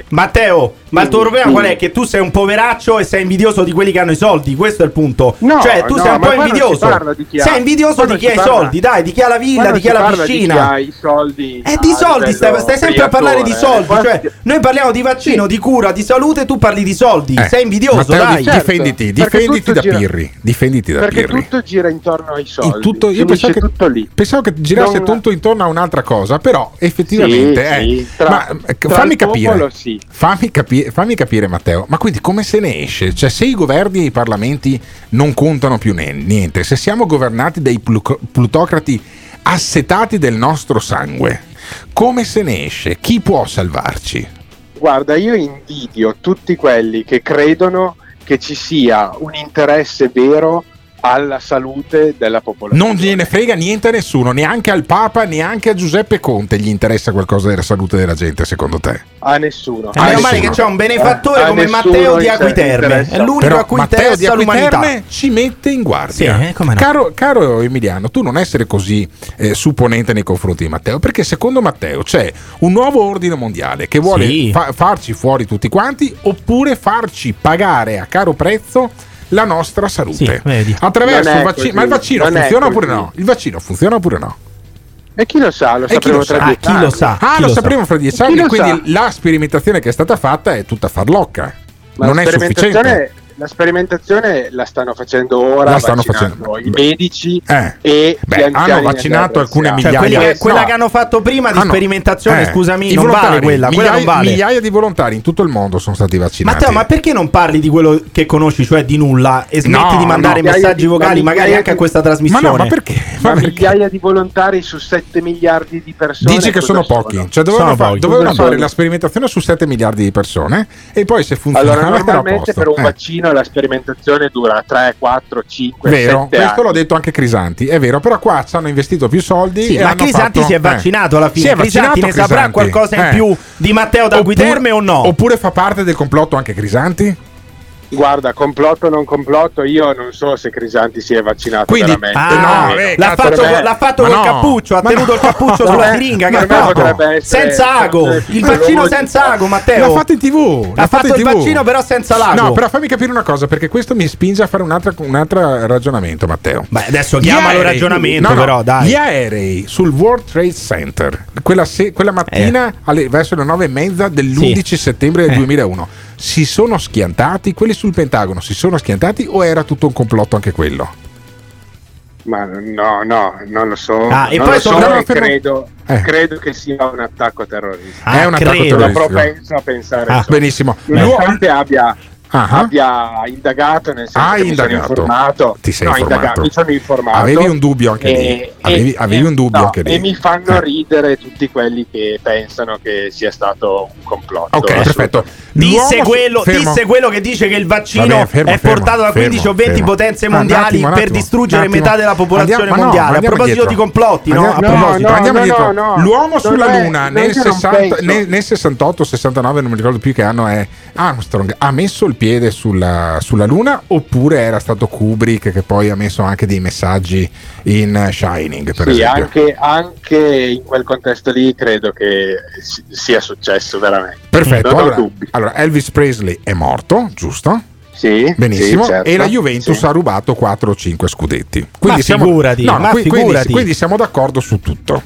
Matteo, ma il tuo problema qual è? Che tu sei un poveraccio e sei invidioso di quelli che hanno i soldi. Questo è il punto. No, cioè, tu no, sei un ma po' invidioso. parla di chi ha- Sei invidioso di chi ha i parla- soldi, dai, di chi ha la villa, di chi ha la parla di chi piscina. ha i soldi Eh, di soldi, stai, stai sempre a parlare di soldi. Cioè, noi parliamo di vaccino, di cura, di salute, tu parli di soldi. Eh, sei invidioso, Matteo, dai. Certo, difenditi, difenditi tutto da gira- Pirri. Difenditi da perché Pirri. tutto gira intorno ai Il soldi tutto- io pensavo che, tutto lì pensavo che girasse Non- tutto intorno a un'altra cosa, però effettivamente Sì, eh, sì, ma, eh, tra fammi il capire, fammi, capi- fammi capire Matteo, ma quindi come se ne esce? Cioè se i governi e i parlamenti non contano più niente, se siamo governati dai plu- plutocrati assetati del nostro sangue, come se ne esce? Chi può salvarci? Guarda, io invidio tutti quelli che credono che ci sia un interesse vero alla salute della popolazione. Non gliene frega niente a nessuno, neanche al Papa, neanche a Giuseppe Conte gli interessa qualcosa della salute della gente, secondo te? A nessuno. E meno male che c'è un benefattore A come nessuno Matteo di interessa. È l'unico Però a cui Matteo di. Acquiterme ci mette in guardia. Sì, eh, come no. caro, caro Emiliano, tu non essere così eh, supponente nei confronti di Matteo, perché secondo Matteo c'è un nuovo ordine mondiale che vuole Sì. fa- farci fuori tutti quanti oppure farci pagare a caro prezzo la nostra salute. Sì, vedi. Attraverso vaccino. Ma il vaccino funziona oppure no? Il vaccino funziona oppure no? E chi lo sa, lo E chi sapremo lo sa? tra Ah, dieci chi lo anni. sa? Ah, Chi lo lo sa? sapremo fra dieci anni, quindi la sperimentazione che è stata fatta è tutta farlocca. Ma non la è sufficiente. Sperimentazione- La sperimentazione la stanno facendo ora La stanno facendo. i medici Eh. e Beh, hanno vaccinato alcune. Cioè, migliaia. quelli che- quella No. che hanno fatto prima di Ah, no. sperimentazione, Eh, scusami, i non vale quella. Quella migliaia, non vale. migliaia di volontari in tutto il mondo sono stati vaccinati. Matteo, ma perché non parli di quello che conosci, cioè di nulla, e smetti No, di mandare no. messaggi Ma vocali, magari migliaia anche a di- questa Ma trasmissione? no, ma perché? Ma Ma perché? migliaia di volontari su 7 miliardi di persone. Dici che sono pochi, cioè dovevano, fa- fare la sperimentazione su 7 miliardi di persone e poi se funzionava Allora, normalmente per un Eh. Vaccino la sperimentazione dura 3, 4, 5, Vero, 7 questo anni. l'ho detto anche Crisanti, è vero, però qua ci hanno investito più soldi. Sì, e ma hanno Crisanti fatto- si è eh. vaccinato alla Si fine. è vaccinato Crisanti ne saprà qualcosa in Eh. più di Matteo da Oppure- Guiterme o no? Oppure fa parte del complotto anche Crisanti? Guarda, complotto o non complotto, io non so se Crisanti si è vaccinato Quindi- veramente. Ah, no, eh, l'ha fatto, me- l'ha fatto col no, cappuccio, ha ma tenuto no. il cappuccio sulla siringa. Che essere- Senza ago, il vaccino senza ago, Matteo. L'ha fatto in tv. l'ha Ha fatto in il vaccino, però senza l'ago. No, però fammi capire una cosa, perché questo mi spinge a fare un altro, un altro ragionamento, Matteo. Beh, adesso chiamalo ragionamento, no, no, però, dai. Gli aerei sul World Trade Center, quella, se- quella mattina alle- verso le nove e mezza dell'11 settembre del Eh. 2001, si sono schiantati? Quelli sul Pentagono si sono schiantati o era tutto un complotto anche quello? Ma no, no, non lo so. Ah, e non poi lo so sono- e credo, Eh. credo che sia un attacco terroristico. Ah, è un attacco credo. Terroristico. propenso a pensare Ah, benissimo. nonostante abbia, Ah. abbia indagato nel senso Hai che mi sono indagato. informato Ti sei no, informato. indagato, mi sono informato Avevi un dubbio anche lì. e, Avevi- e- avevi un dubbio no, anche lì. e mi fanno Eh. ridere tutti quelli che pensano che sia stato un complotto Ok, perfetto. Disse L'uomo quello, fermo. disse quello che dice che il vaccino Va bene, fermo, è fermo, portato da fermo, 15 o 20 fermo. potenze Ah, un mondiali attimo, un per distruggere metà della popolazione Andiamo- ma no, mondiale. a proposito indietro. di complotti, no? Andiamo, A proposito. no, andiamo no, L'uomo sulla Luna non nel, che non 60 penso. nel- nel 68-69, non mi ricordo più che anno è Armstrong, ha messo il piede sulla, sulla Luna oppure era stato Kubrick che poi ha messo anche dei messaggi in Shining, per Sì, esempio? anche, anche in quel contesto lì credo che si- sia successo veramente. Perfetto, Non ho allora, dubbi. allora, Elvis Presley è morto, giusto? Sì, Benissimo, sì, certo. e la Juventus Sì. ha rubato 4 o 5 scudetti. Ma figurati, no, no, ma qui- quindi, figurati. quindi siamo d'accordo su tutto.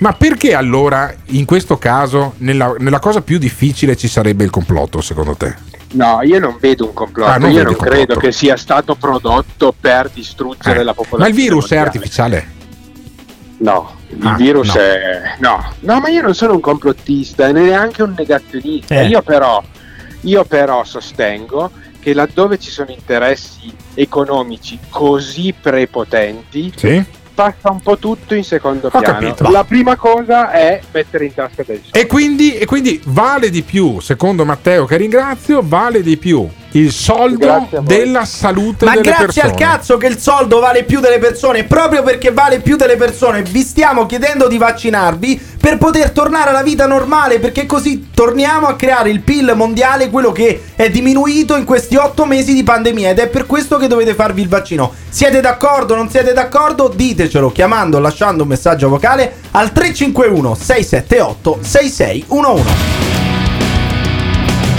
Ma perché allora in questo caso, nella, nella cosa più difficile, ci sarebbe il complotto, secondo te? No, io non vedo un complotto, Ah, non io non complotto. credo che sia stato prodotto per distruggere Eh, la Ma popolazione. il virus è mondiale. artificiale? No, il Ah, virus no. è. No. no, ma io non sono un complottista e neanche un negazionista. Eh. Io, però, io però sostengo che laddove ci sono interessi economici così prepotenti, Sì? Passa un po' tutto in secondo Ho piano. capito. La prima cosa è mettere in tasca del soldo. E quindi, e quindi vale di più, secondo Matteo, che ringrazio, vale di più il soldo Grazie della salute Ma delle grazie persone. al cazzo che il soldo vale più delle persone, proprio perché vale più delle persone, vi stiamo chiedendo di vaccinarvi per poter tornare alla vita normale, perché così torniamo a creare il PIL mondiale, quello che è diminuito in questi otto mesi di pandemia ed è per questo che dovete farvi il vaccino. Siete d'accordo? Non siete d'accordo? Ditecelo chiamando o lasciando un messaggio vocale al 351 678 6611.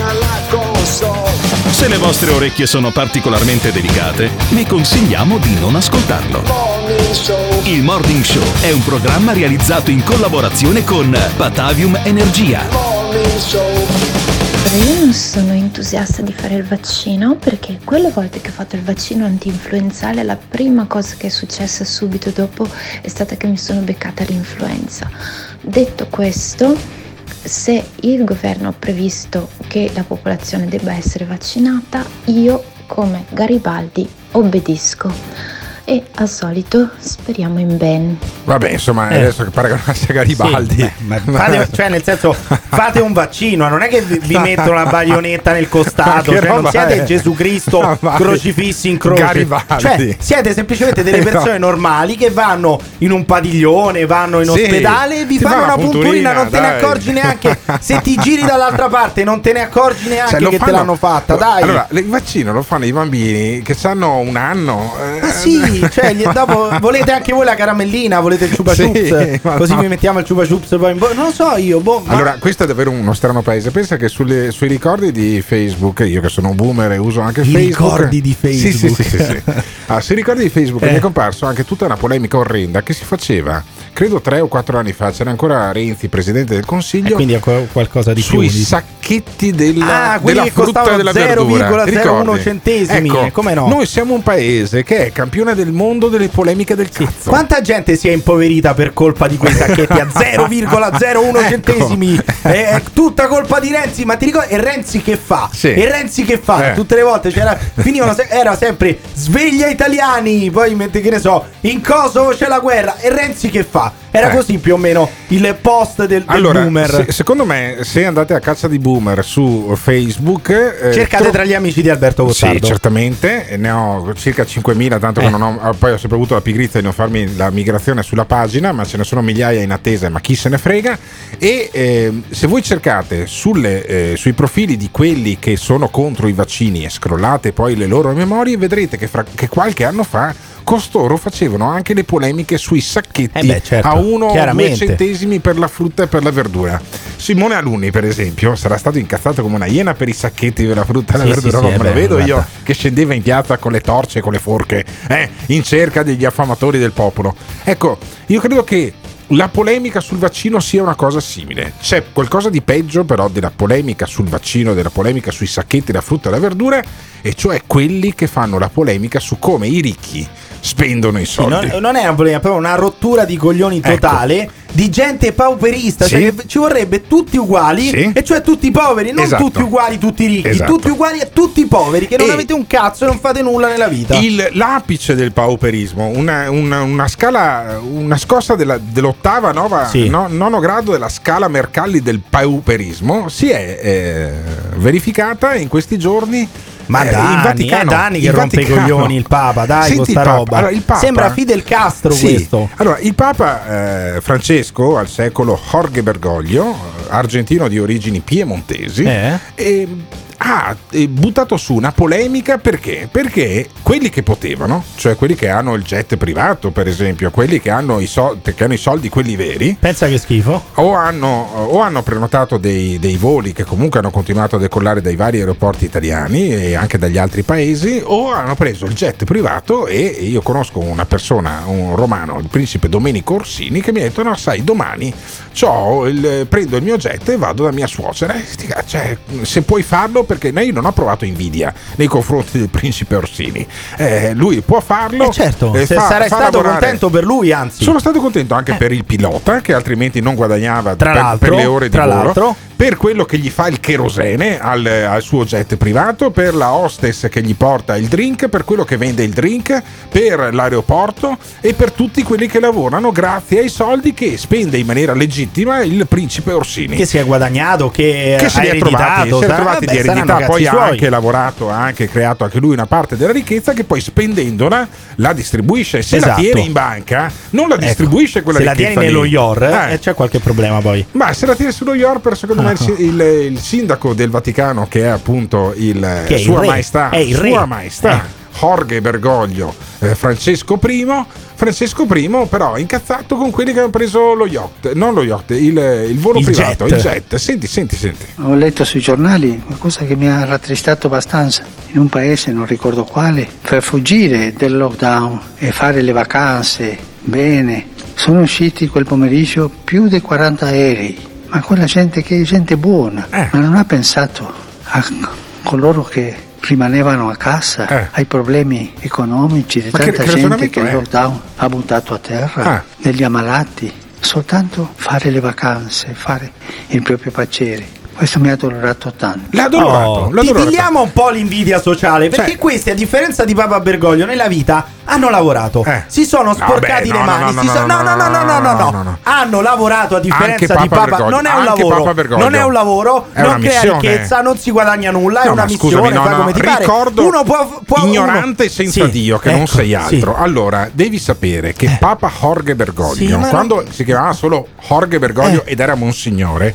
console. Se le vostre orecchie sono particolarmente delicate, vi consigliamo di non ascoltarlo. Il Morning Show è un programma realizzato in collaborazione con Batavium Energia. Io non sono entusiasta di fare il vaccino perché quelle volte che ho fatto il vaccino anti-influenzale la prima cosa che è successa subito dopo è stata che mi sono beccata l'influenza. Detto questo, se il governo ha previsto che la popolazione debba essere vaccinata, io come Garibaldi obbedisco. E al solito speriamo in bene. Vabbè, insomma, Eh. adesso che paragonarsi a Garibaldi. Sì, beh, ma fate- cioè, nel senso, fate un vaccino, non è che vi, vi mettono la baionetta nel costato, cioè, non siete è? Gesù Cristo Ma vai. crocifissi in croce. Garibaldi. Cioè, siete semplicemente delle persone normali che vanno in un padiglione, vanno in Sì, ospedale e vi fanno fa una punturina, non te ne dai. accorgi neanche. Se ti giri dall'altra parte, non te ne accorgi neanche Cioè, lo che te fanno- l'hanno fatta, dai. Allora, il vaccino lo fanno i bambini che hanno un anno. eh, Ma sì, cioè, gli- dopo volete anche voi la caramellina, volete il chupa Sì, chups, così no. vi mettiamo il chupa chups poi in bo- Non lo so io, boh, ma- Allora, questo è davvero uno strano paese. Pensa che sulle- sui ricordi di Facebook, io che sono un boomer e uso anche I Facebook. ricordi di Sì, sì, Facebook. sì, sì, sì. Ah, sui ricordi di Facebook Eh. mi è comparso anche tutta una polemica orrenda che si faceva, credo tre o quattro anni fa, c'era ancora Renzi, presidente del Consiglio. E quindi qualcosa di più. sui sacchetti della, Ah, quelli della che frutta e costavano della verdura 0,01 Ricordi? centesimi, Ecco, eh, come no? Noi siamo un paese che è campione del mondo delle polemiche del cazzo. Quanta gente si è impoverita per colpa di quei sacchetti a 0,01 Ecco. centesimi? È, è tutta colpa di Renzi, ma ti ricordi? E Renzi che fa? Sì. E Renzi che fa? Eh. Tutte le volte c'era, finivano se- era sempre sveglia italiani, poi mentre che ne so, in Kosovo c'è la guerra. E Renzi che fa? Era Eh. così più o meno il post del, del Allora, boomer. se- secondo me, se andate a caccia di boomer su Facebook, eh, Cercate tro- tra gli amici di Alberto Sì, Gottardo. certamente, e ne ho circa 5.000, tanto Eh. che non ho, ah, poi ho sempre avuto la pigrizia di non farmi la migrazione sulla pagina, ma ce ne sono migliaia in attesa, ma chi se ne frega. E ehm, se voi cercate sulle, eh, sui profili di quelli che sono contro i vaccini e scrollate poi le loro memorie, vedrete che, fra- che qualche anno fa costoro facevano anche le polemiche sui sacchetti Eh beh, certo, a uno o due centesimi per la frutta e per la verdura. Simone Alunni, per esempio, sarà stato incazzato come una iena per i sacchetti della frutta e la Sì, verdura, sì, sì, come eh lo vedo io guarda. che scendeva in piazza con le torce e con le forche, eh, in cerca degli affamatori del popolo. Ecco, io credo che la polemica sul vaccino sia una cosa simile. C'è qualcosa di peggio però della polemica sul vaccino, della polemica sui sacchetti della frutta e la verdura, e cioè quelli che fanno la polemica su come i ricchi spendono i soldi. non, non è un problema, è proprio una rottura di coglioni Ecco. totale di gente pauperista. Sì. Cioè che ci vorrebbe tutti uguali, Sì. e cioè tutti poveri, non Esatto. tutti uguali, tutti ricchi, Esatto. tutti uguali a tutti poveri, che non E- avete un cazzo e non fate nulla nella vita. Il, l'apice del pauperismo, una, una- una scala, una scossa della- dell'ottava, nova, Sì. no- nono grado della scala Mercalli del pauperismo si è eh, verificata in questi giorni. Ma eh, da in Vaticano, è da anni che rompe i coglioni il Papa, dai, Senti con sta il Papa, roba. allora, il Papa- Sembra Fidel Castro Sì. questo. Allora, il Papa eh, Francesco al secolo Jorge Bergoglio, argentino di origini piemontesi, Eh? e ha eh, buttato su una polemica perché? Perché quelli che potevano, cioè quelli che hanno il jet privato, per esempio, quelli che hanno i soldi, che hanno i soldi quelli veri, Pensa che schifo. o hanno, o hanno prenotato dei, dei voli che comunque hanno continuato a decollare dai vari aeroporti italiani e anche dagli altri paesi, o hanno preso il jet privato e io conosco una persona, un romano, il principe Domenico Orsini, che mi ha detto: No, sai, domani il- prendo il mio jet e vado da mia suocera. Eh, Cioè, se puoi farlo, perché io non ho provato invidia nei confronti del principe Orsini. Eh, lui può farlo. Eh certo, eh, fa- sarai fa stato lavorare- contento per lui, anzi. sono stato contento anche per il pilota che altrimenti non guadagnava Tra per, per le ore di tra volo. l'altro- Per quello che gli fa il cherosene al, al suo jet privato, per la hostess che gli porta il drink, per quello che vende il drink, per l'aeroporto e per tutti quelli che lavorano grazie ai soldi che spende in maniera legittima il principe Orsini. Che si è guadagnato, che, Che se ha trovati, ereditato. si è trovati di eredità, poi ha anche lavorato, ha anche creato anche lui una parte della ricchezza che poi spendendola la distribuisce. Se la Esatto. tiene in banca, non la Ecco, distribuisce quella Se la ricchezza tieni nello lì. IOR, Eh. eh, c'è qualche problema poi. Ma se la tiene sullo York, secondo me il, si- il, il sindaco del Vaticano, che è appunto il Che è il Sua re, Maestà, è il Sua re. Maestà Eh. Jorge Bergoglio eh, Francesco I. Francesco I, però, incazzato con quelli che hanno preso lo yacht, non lo yacht, il, il volo Il privato, jet. il jet. Senti, senti, senti. Ho letto sui giornali qualcosa che mi ha rattristato abbastanza. In un paese, non ricordo quale, per fuggire del lockdown e fare le vacanze bene, sono usciti quel pomeriggio più di 40 aerei. Ma quella gente che è gente buona, Eh. ma non ha pensato a coloro che rimanevano a casa, ai problemi economici di Ma tanta che gente che il è? lockdown ha buttato a terra, Ah. degli ammalati. Soltanto fare le vacanze, fare il proprio piacere. Questo mi ha dolorato tanto. L'ha Oh, ti digliamo un po' l'invidia sociale perché questi a differenza di Papa Bergoglio nella vita hanno lavorato si sono sporcati beh, le no, mani no, no, so- no, no no no no no no no hanno lavorato a differenza Anche di Papa Papa Bergoglio, non è un lavoro Papa non è un lavoro È non una crea missione. ricchezza non si guadagna nulla è No, una missione scusami, no, fai no, come ti pare. ricordo uno può, può ignorante uno- senza Sì, Dio che non ecco, sei sì. altro. Allora, devi sapere che Papa Jorge Bergoglio, Sì, quando si chiamava solo Jorge Bergoglio ed era Monsignore,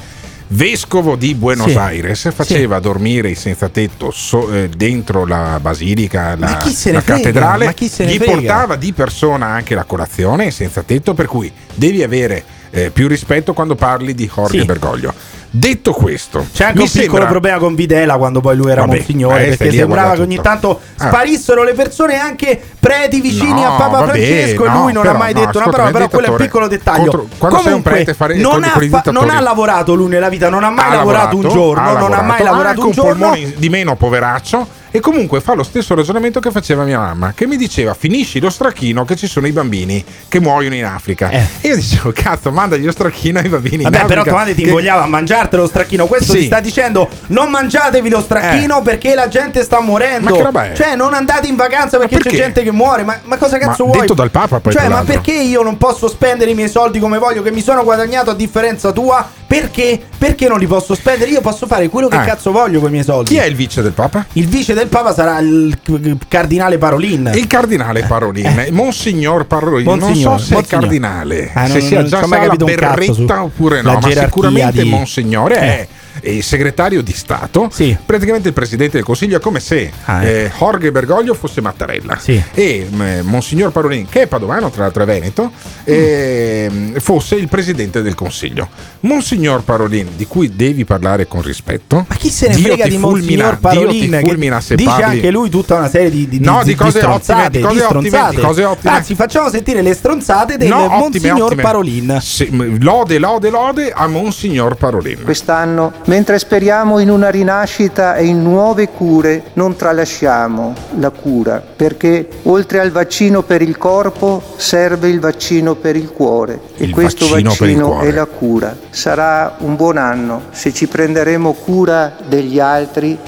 vescovo di Buenos Sì. Aires, faceva dormire i senza tetto so- eh, dentro la basilica, la, la cattedrale, gli frega? portava di persona anche la colazione senza tetto, per cui devi avere eh, più rispetto quando parli di Jorge Sì. Bergoglio. Detto questo, C'è anche un piccolo sembra- problema con Videla quando poi lui era Vabbè, monsignore eh, perché sembrava che ogni tanto Ah. sparissero le persone anche preti vicini No, a Papa vabbè, Francesco e no, lui non però, ha mai no, detto una parola però quello è un piccolo dettaglio. contro- quando sei un Comunque, prete fare- non, ha fa- non ha lavorato lui nella vita non ha mai ha lavorato, un lavorato, giorno ha non ha mai lavorato, lavorato un un giorno. polmone di meno poveraccio e comunque fa lo stesso ragionamento che faceva mia mamma che mi diceva finisci lo stracchino che ci sono i bambini che muoiono in Africa e io dicevo cazzo mandagli lo stracchino ai bambini in Eh. Vabbè, però Africa Tomate ti che- invogliava a mangiartelo lo stracchino. Questo Sì. ti sta dicendo: non mangiatevi lo stracchino perché la gente sta morendo. Ma che roba è? Cioè, non andate in vacanza perché, perché? c'è gente che muore. Ma, ma cosa cazzo Ma vuoi? detto dal Papa, poi, Cioè, ma perché io non posso spendere i miei soldi come voglio, che mi sono guadagnato a differenza tua? Perché? Perché non li posso spendere? Io posso fare quello che Ah. cazzo voglio con i miei soldi. chi è il vice del Papa? Il vice del Papa sarà il cardinale Parolin. Il cardinale Parolin, Monsignor Parolin, non Monsignor, so se è Monsignor. cardinale, Ah, se non- sia non già sa la berretta oppure no, ma sicuramente di- Monsignore Eh. Il segretario di Stato, praticamente il presidente del Consiglio, è come se Ah, eh, Jorge Bergoglio fosse Mattarella Sì. e eh, Monsignor Parolin, che è padovano, tra l'altro è Veneto, eh, fosse il presidente del Consiglio. Monsignor Parolin, di cui devi parlare con rispetto, Ma chi se ne Dio frega di fulmina, Monsignor Parolin? Dio fulmina se dice parli anche lui tutta una serie di, di, No, di, di cose ottime, di cose ottime, di cose ottime. Anzi, facciamo sentire le stronzate del No, ottime, Monsignor ottime. Parolin. Sì, m- lode, lode, lode a Monsignor Parolin. Quest'anno, mentre speriamo in una rinascita e in nuove cure, non tralasciamo la cura, perché oltre al vaccino per il corpo serve il vaccino per il cuore. Il e questo vaccino il vaccino è la cura. Sarà un buon anno se ci prenderemo cura degli altri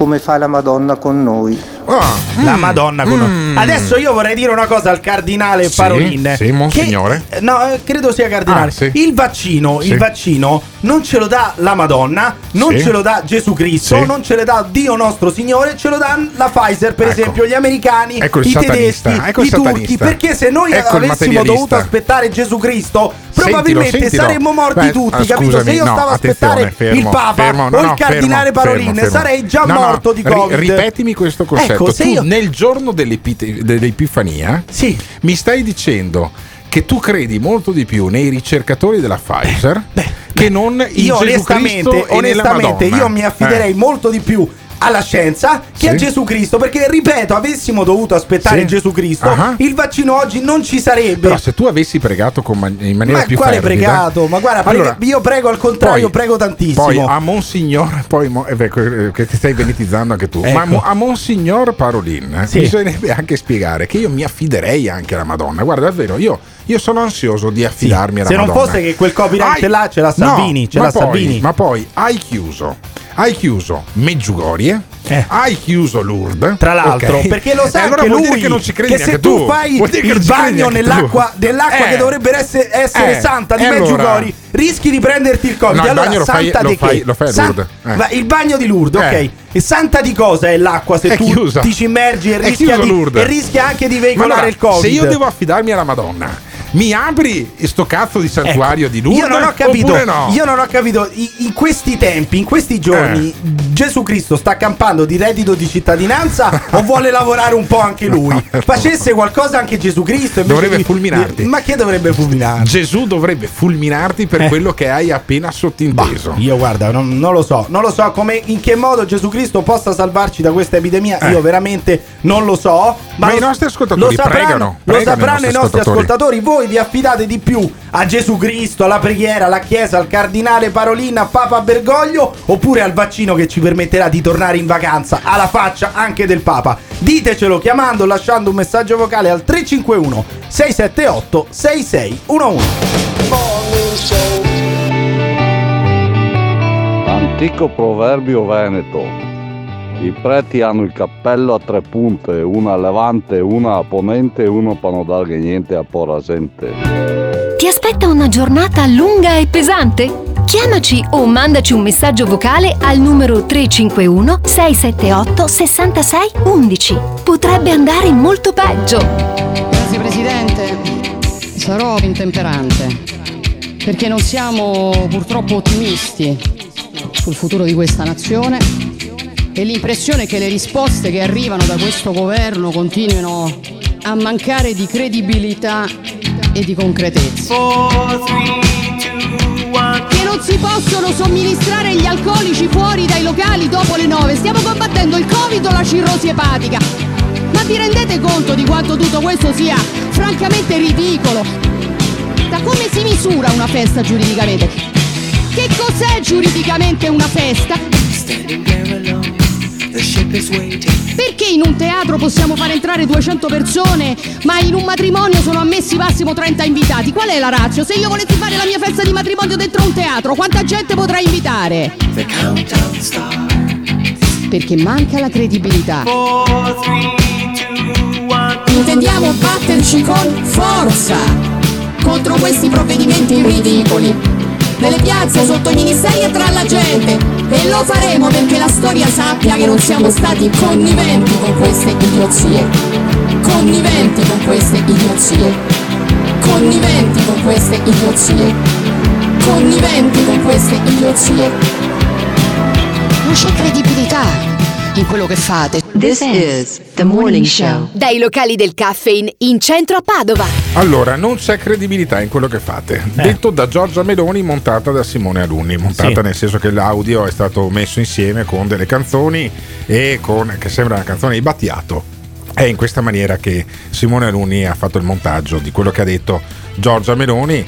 come fa la Madonna con noi. La Madonna con noi. Adesso io vorrei dire una cosa al cardinale Mm. Sì, Parolin. sì, monsignore. Che- no, eh, credo sia cardinale. Ah, sì. Il vaccino, Sì. il vaccino non ce lo dà la Madonna, non Sì. ce lo dà Gesù Cristo, Sì. non ce lo dà Dio nostro Signore, ce lo dà la Pfizer, per Ecco. esempio, gli americani, Ecco i satanista, tedeschi, ecco i turchi. Perché se noi Ecco avessimo dovuto aspettare Gesù Cristo. Probabilmente sentilo. saremmo morti Beh, tutti, ah, capito? scusami, Se io no, stavo a aspettare fermo, il Papa fermo, no, o il cardinale fermo, Parolin, sarei già morto di ri- Covid. ripetimi questo concetto. Ecco, tu io- nel giorno dell'Epifania mi stai dicendo che tu credi molto di più nei ricercatori della Pfizer che non in io Gesù onestamente, onestamente io mi affiderei Eh. molto di più alla scienza che a Sì. Gesù Cristo perché ripeto avessimo dovuto aspettare Sì. Gesù Cristo Ah. il vaccino oggi non ci sarebbe Però se tu avessi pregato con man- in maniera ma più quale fervida- pregato ma guarda prega- Allora, io prego al contrario poi- prego tantissimo Poi a Monsignor, poi mo- eh, beh, que- che ti stai benetizzando anche tu, Ecco. ma mo- a Monsignor Parolin eh, Sì. bisognerebbe anche spiegare che io mi affiderei anche alla Madonna. Guarda, davvero, io, io sono ansioso di affidarmi alla se non Madonna. fosse che quel copyright Hai- là ce l'ha No, Salvini ce ma l'ha poi- Salvini Ma poi hai chiuso, hai chiuso Meggiugorie, hai chiuso Lourdes. Eh. Tra l'altro, ok? perché lo sa E allora che lui che non ci credi che se tu fai il non bagno nell'acqua, dell'acqua Eh. che dovrebbe essere, essere Eh, santa di allora? Rischi di prenderti il Covid. No, il allora, fai- santa lo di fai- lo fai a San- Lourdes, eh. Il bagno di Lourdes, Eh. ok. E santa di cosa è l'acqua se È tu chiusa. ti ci immergi e rischia, di, e rischia anche di veicolare allora, il Covid? Se io devo affidarmi alla Madonna, mi apri sto cazzo di santuario di Lourdes? Ecco, Io non ho capito, no? io non ho capito i- in questi tempi, in questi giorni, Eh. Gesù Cristo sta campando di reddito di cittadinanza o vuole lavorare un po' anche lui? Facesse qualcosa anche Gesù Cristo Dovrebbe di- fulminarti. Ma che dovrebbe fulminarti? Gesù dovrebbe fulminarti per Eh. quello che hai appena sottinteso. Io guarda, non, non lo so, non lo so come in che modo Gesù Cristo possa salvarci da questa epidemia, Eh. io veramente non lo so. Ma, Ma lo- i nostri ascoltatori lo sapranno, pregano, lo pregano i sapranno i nostri ascoltatori. ascoltatori. Voi vi affidate di più a Gesù Cristo, alla preghiera, alla Chiesa, al Cardinale Parolina, a Papa Bergoglio, oppure al vaccino che ci permetterà di tornare in vacanza alla faccia anche del Papa. Ditecelo chiamando, lasciando un messaggio vocale al 351 678 6611. Antico proverbio veneto. I preti hanno il cappello a tre punte, una a levante, una a ponente e uno per non dare niente a porra gente. Ti aspetta una giornata lunga e pesante? Chiamaci o mandaci un messaggio vocale al numero 351 678 66 11. Potrebbe andare molto peggio. Grazie Presidente, sarò intemperante perché non siamo purtroppo ottimisti sul futuro di questa nazione e l'impressione è che le risposte che arrivano da questo governo continuino a mancare di credibilità e di concretezza. Che non si possono somministrare gli alcolici fuori dai locali dopo le 9. Stiamo combattendo il Covid o la cirrosi epatica. Ma vi rendete conto di quanto tutto questo sia francamente ridicolo? Da come si misura una festa giuridicamente? Che cos'è giuridicamente una festa? Perché in un teatro possiamo far entrare 200 persone, ma in un matrimonio sono ammessi massimo 30 invitati? Qual è la razza? Se io volessi fare la mia festa di matrimonio dentro un teatro, quanta gente potrei invitare? Perché manca la credibilità. Intendiamo batterci con forza contro questi provvedimenti ridicoli. Nelle piazze, sotto i ministeri e tra la gente. E lo faremo perché la storia sappia che non siamo stati conniventi con queste idiozie. Conniventi con queste idiozie. Conniventi con queste idiozie. Conniventi con queste idiozie. Non c'è credibilità in quello che fate. This is the morning show. Dai locali del caffeine in centro a Padova. Allora, non c'è credibilità in quello che fate. Detto da Giorgia Meloni, montata da Simone Alunni. Montata Sì. nel senso che l'audio è stato messo insieme con delle canzoni e con, che sembra una canzone di Battiato. È in questa maniera che Simone Alunni ha fatto il montaggio di quello che ha detto Giorgia Meloni.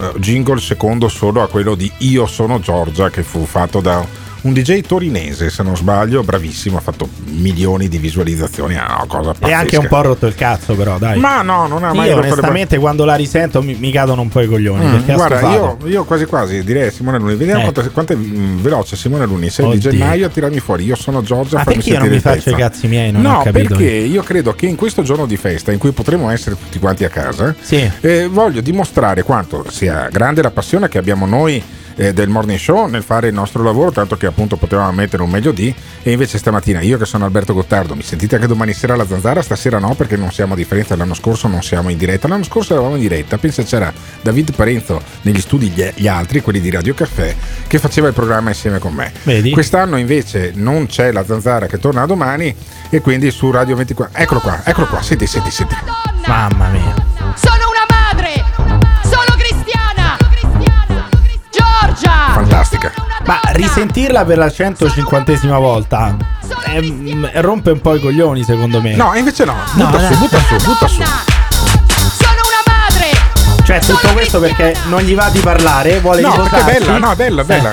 eh, jingle secondo solo a quello di Io sono Giorgia, che fu fatto da un DJ torinese, se non sbaglio, bravissimo, ha fatto milioni di visualizzazioni. È una cosa pazzesca. E anche un po' rotto il cazzo, però, dai. Ma no, non ha mai Io rotto le onestamente quando la risento mi, mi cadono un po' i coglioni. Mm, guarda, io, io quasi quasi direi Simone Luni, vediamo Eh. quanto, quanto è mm, veloce Simone Luni, 6 di gennaio a tirarmi fuori, io sono Giorgia, Ma perché io non mi faccio i cazzi miei? Non no, perché io credo che in questo giorno di festa in cui potremo essere tutti quanti a casa, Sì. eh, voglio dimostrare quanto sia grande la passione che abbiamo noi eh, del morning show nel fare il nostro lavoro, tanto che appunto potevamo mettere un meglio di. E invece stamattina io che sono Alberto Gottardo, mi sentite anche domani sera alla zanzara? Stasera no, perché non siamo a differenza dell'anno scorso, non siamo in diretta. L'anno scorso eravamo in diretta, pensa c'era David Parenzo negli studi gli, gli altri, quelli di Radio Caffè, che faceva il programma insieme con me. Vedi? Quest'anno invece non c'è la zanzara che torna domani e quindi su Radio 24. Eccolo qua, eccolo qua, senti, senti, senti. Mamma mia. Sono Ma risentirla per la 150esima volta ehm, rompe un po' i coglioni, secondo me. No, invece no. No, Butta dai. su, butta su, butta su. Sono una madre! Cioè, tutto questo perché non gli va di parlare, vuole No, perché è riposarsi. bella, no, è bella, è bella.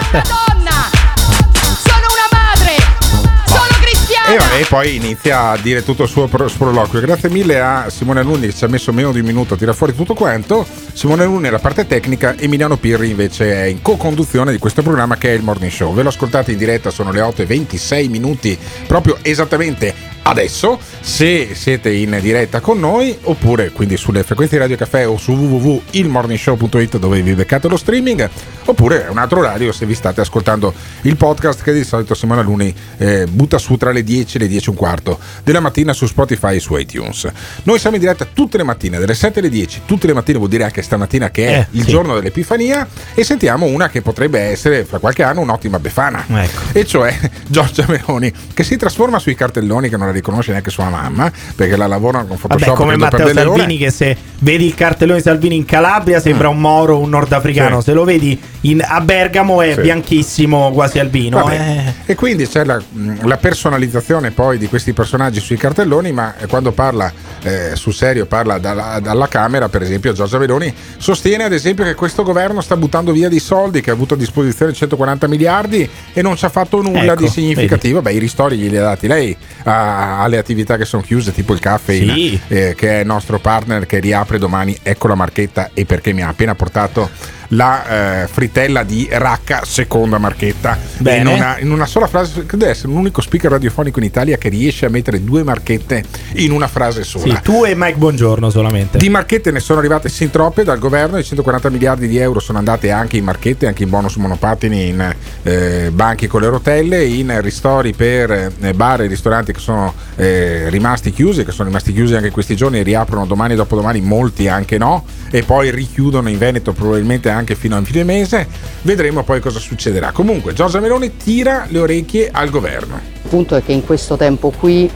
E, vabbè, e poi inizia a dire tutto il suo pro- sproloquio. Grazie mille a Simone Alunni che ci ha messo meno di un minuto a tirare fuori tutto quanto. Simone Alunni è la parte tecnica, Emiliano Pirri invece è in co-conduzione di questo programma che è il Morning Show. Ve lo ascoltate in diretta, sono le 8 e 26 minuti, proprio esattamente adesso. Se siete in diretta con noi, oppure quindi sulle frequenze di Radio Caffè o su www.ilmorningshow.it dove vi beccate lo streaming, oppure un altro orario se vi state ascoltando il podcast che di solito Simone Alunni eh, butta su tra le 10 e le 10 e un quarto della mattina su Spotify e su iTunes. Noi siamo in diretta tutte le mattine, dalle 7 alle 10, tutte le mattine vuol dire anche stamattina che è Eh, il sì. giorno dell'Epifania e sentiamo una che potrebbe essere fra qualche anno un'ottima befana. Ecco. E cioè Giorgia Meloni che si trasforma sui cartelloni che non riconosce neanche sua mamma perché la lavorano con Photoshop Vabbè, come Matteo. Salvini che se vedi il cartellone di Salvini in Calabria sembra un moro, un nordafricano. Sì. Se lo vedi in- a Bergamo è Sì. bianchissimo, quasi albino. Eh. E quindi c'è la, la personalizzazione poi di questi personaggi sui cartelloni, ma eh, quando parla eh, sul serio, parla dalla, dalla Camera, per esempio Giorgia Meloni, sostiene ad esempio che questo governo sta buttando via dei soldi, che ha avuto a disposizione 140 miliardi e non ci ha fatto nulla Ecco, di significativo. Beh, i ristori glieli ha dati lei a- alle attività che sono chiuse, tipo il caffè, Sì. eh, che è il nostro partner che riapre domani. Ecco la marchetta e perché mi ha appena portato la eh, fritella di Racca, seconda marchetta. Bene. In una, in una sola frase, credo di essere l'unico speaker radiofonico in Italia che riesce a mettere due marchette in una frase sola. Sì, tu e Mike Buongiorno solamente. Di marchette ne sono arrivate sin troppe dal governo, i 140 miliardi di euro sono andate anche in marchette, anche in bonus monopattini, in eh, banchi con le rotelle, in ristori per eh, bar e ristoranti che sono eh, rimasti chiusi, che sono rimasti chiusi anche questi giorni, riaprono domani e dopodomani, molti anche no, e poi richiudono in Veneto probabilmente anche fino a fine mese. Vedremo poi cosa succederà. Comunque Giorgia Meloni tira le orecchie al governo. Il punto è che in questo tempo qui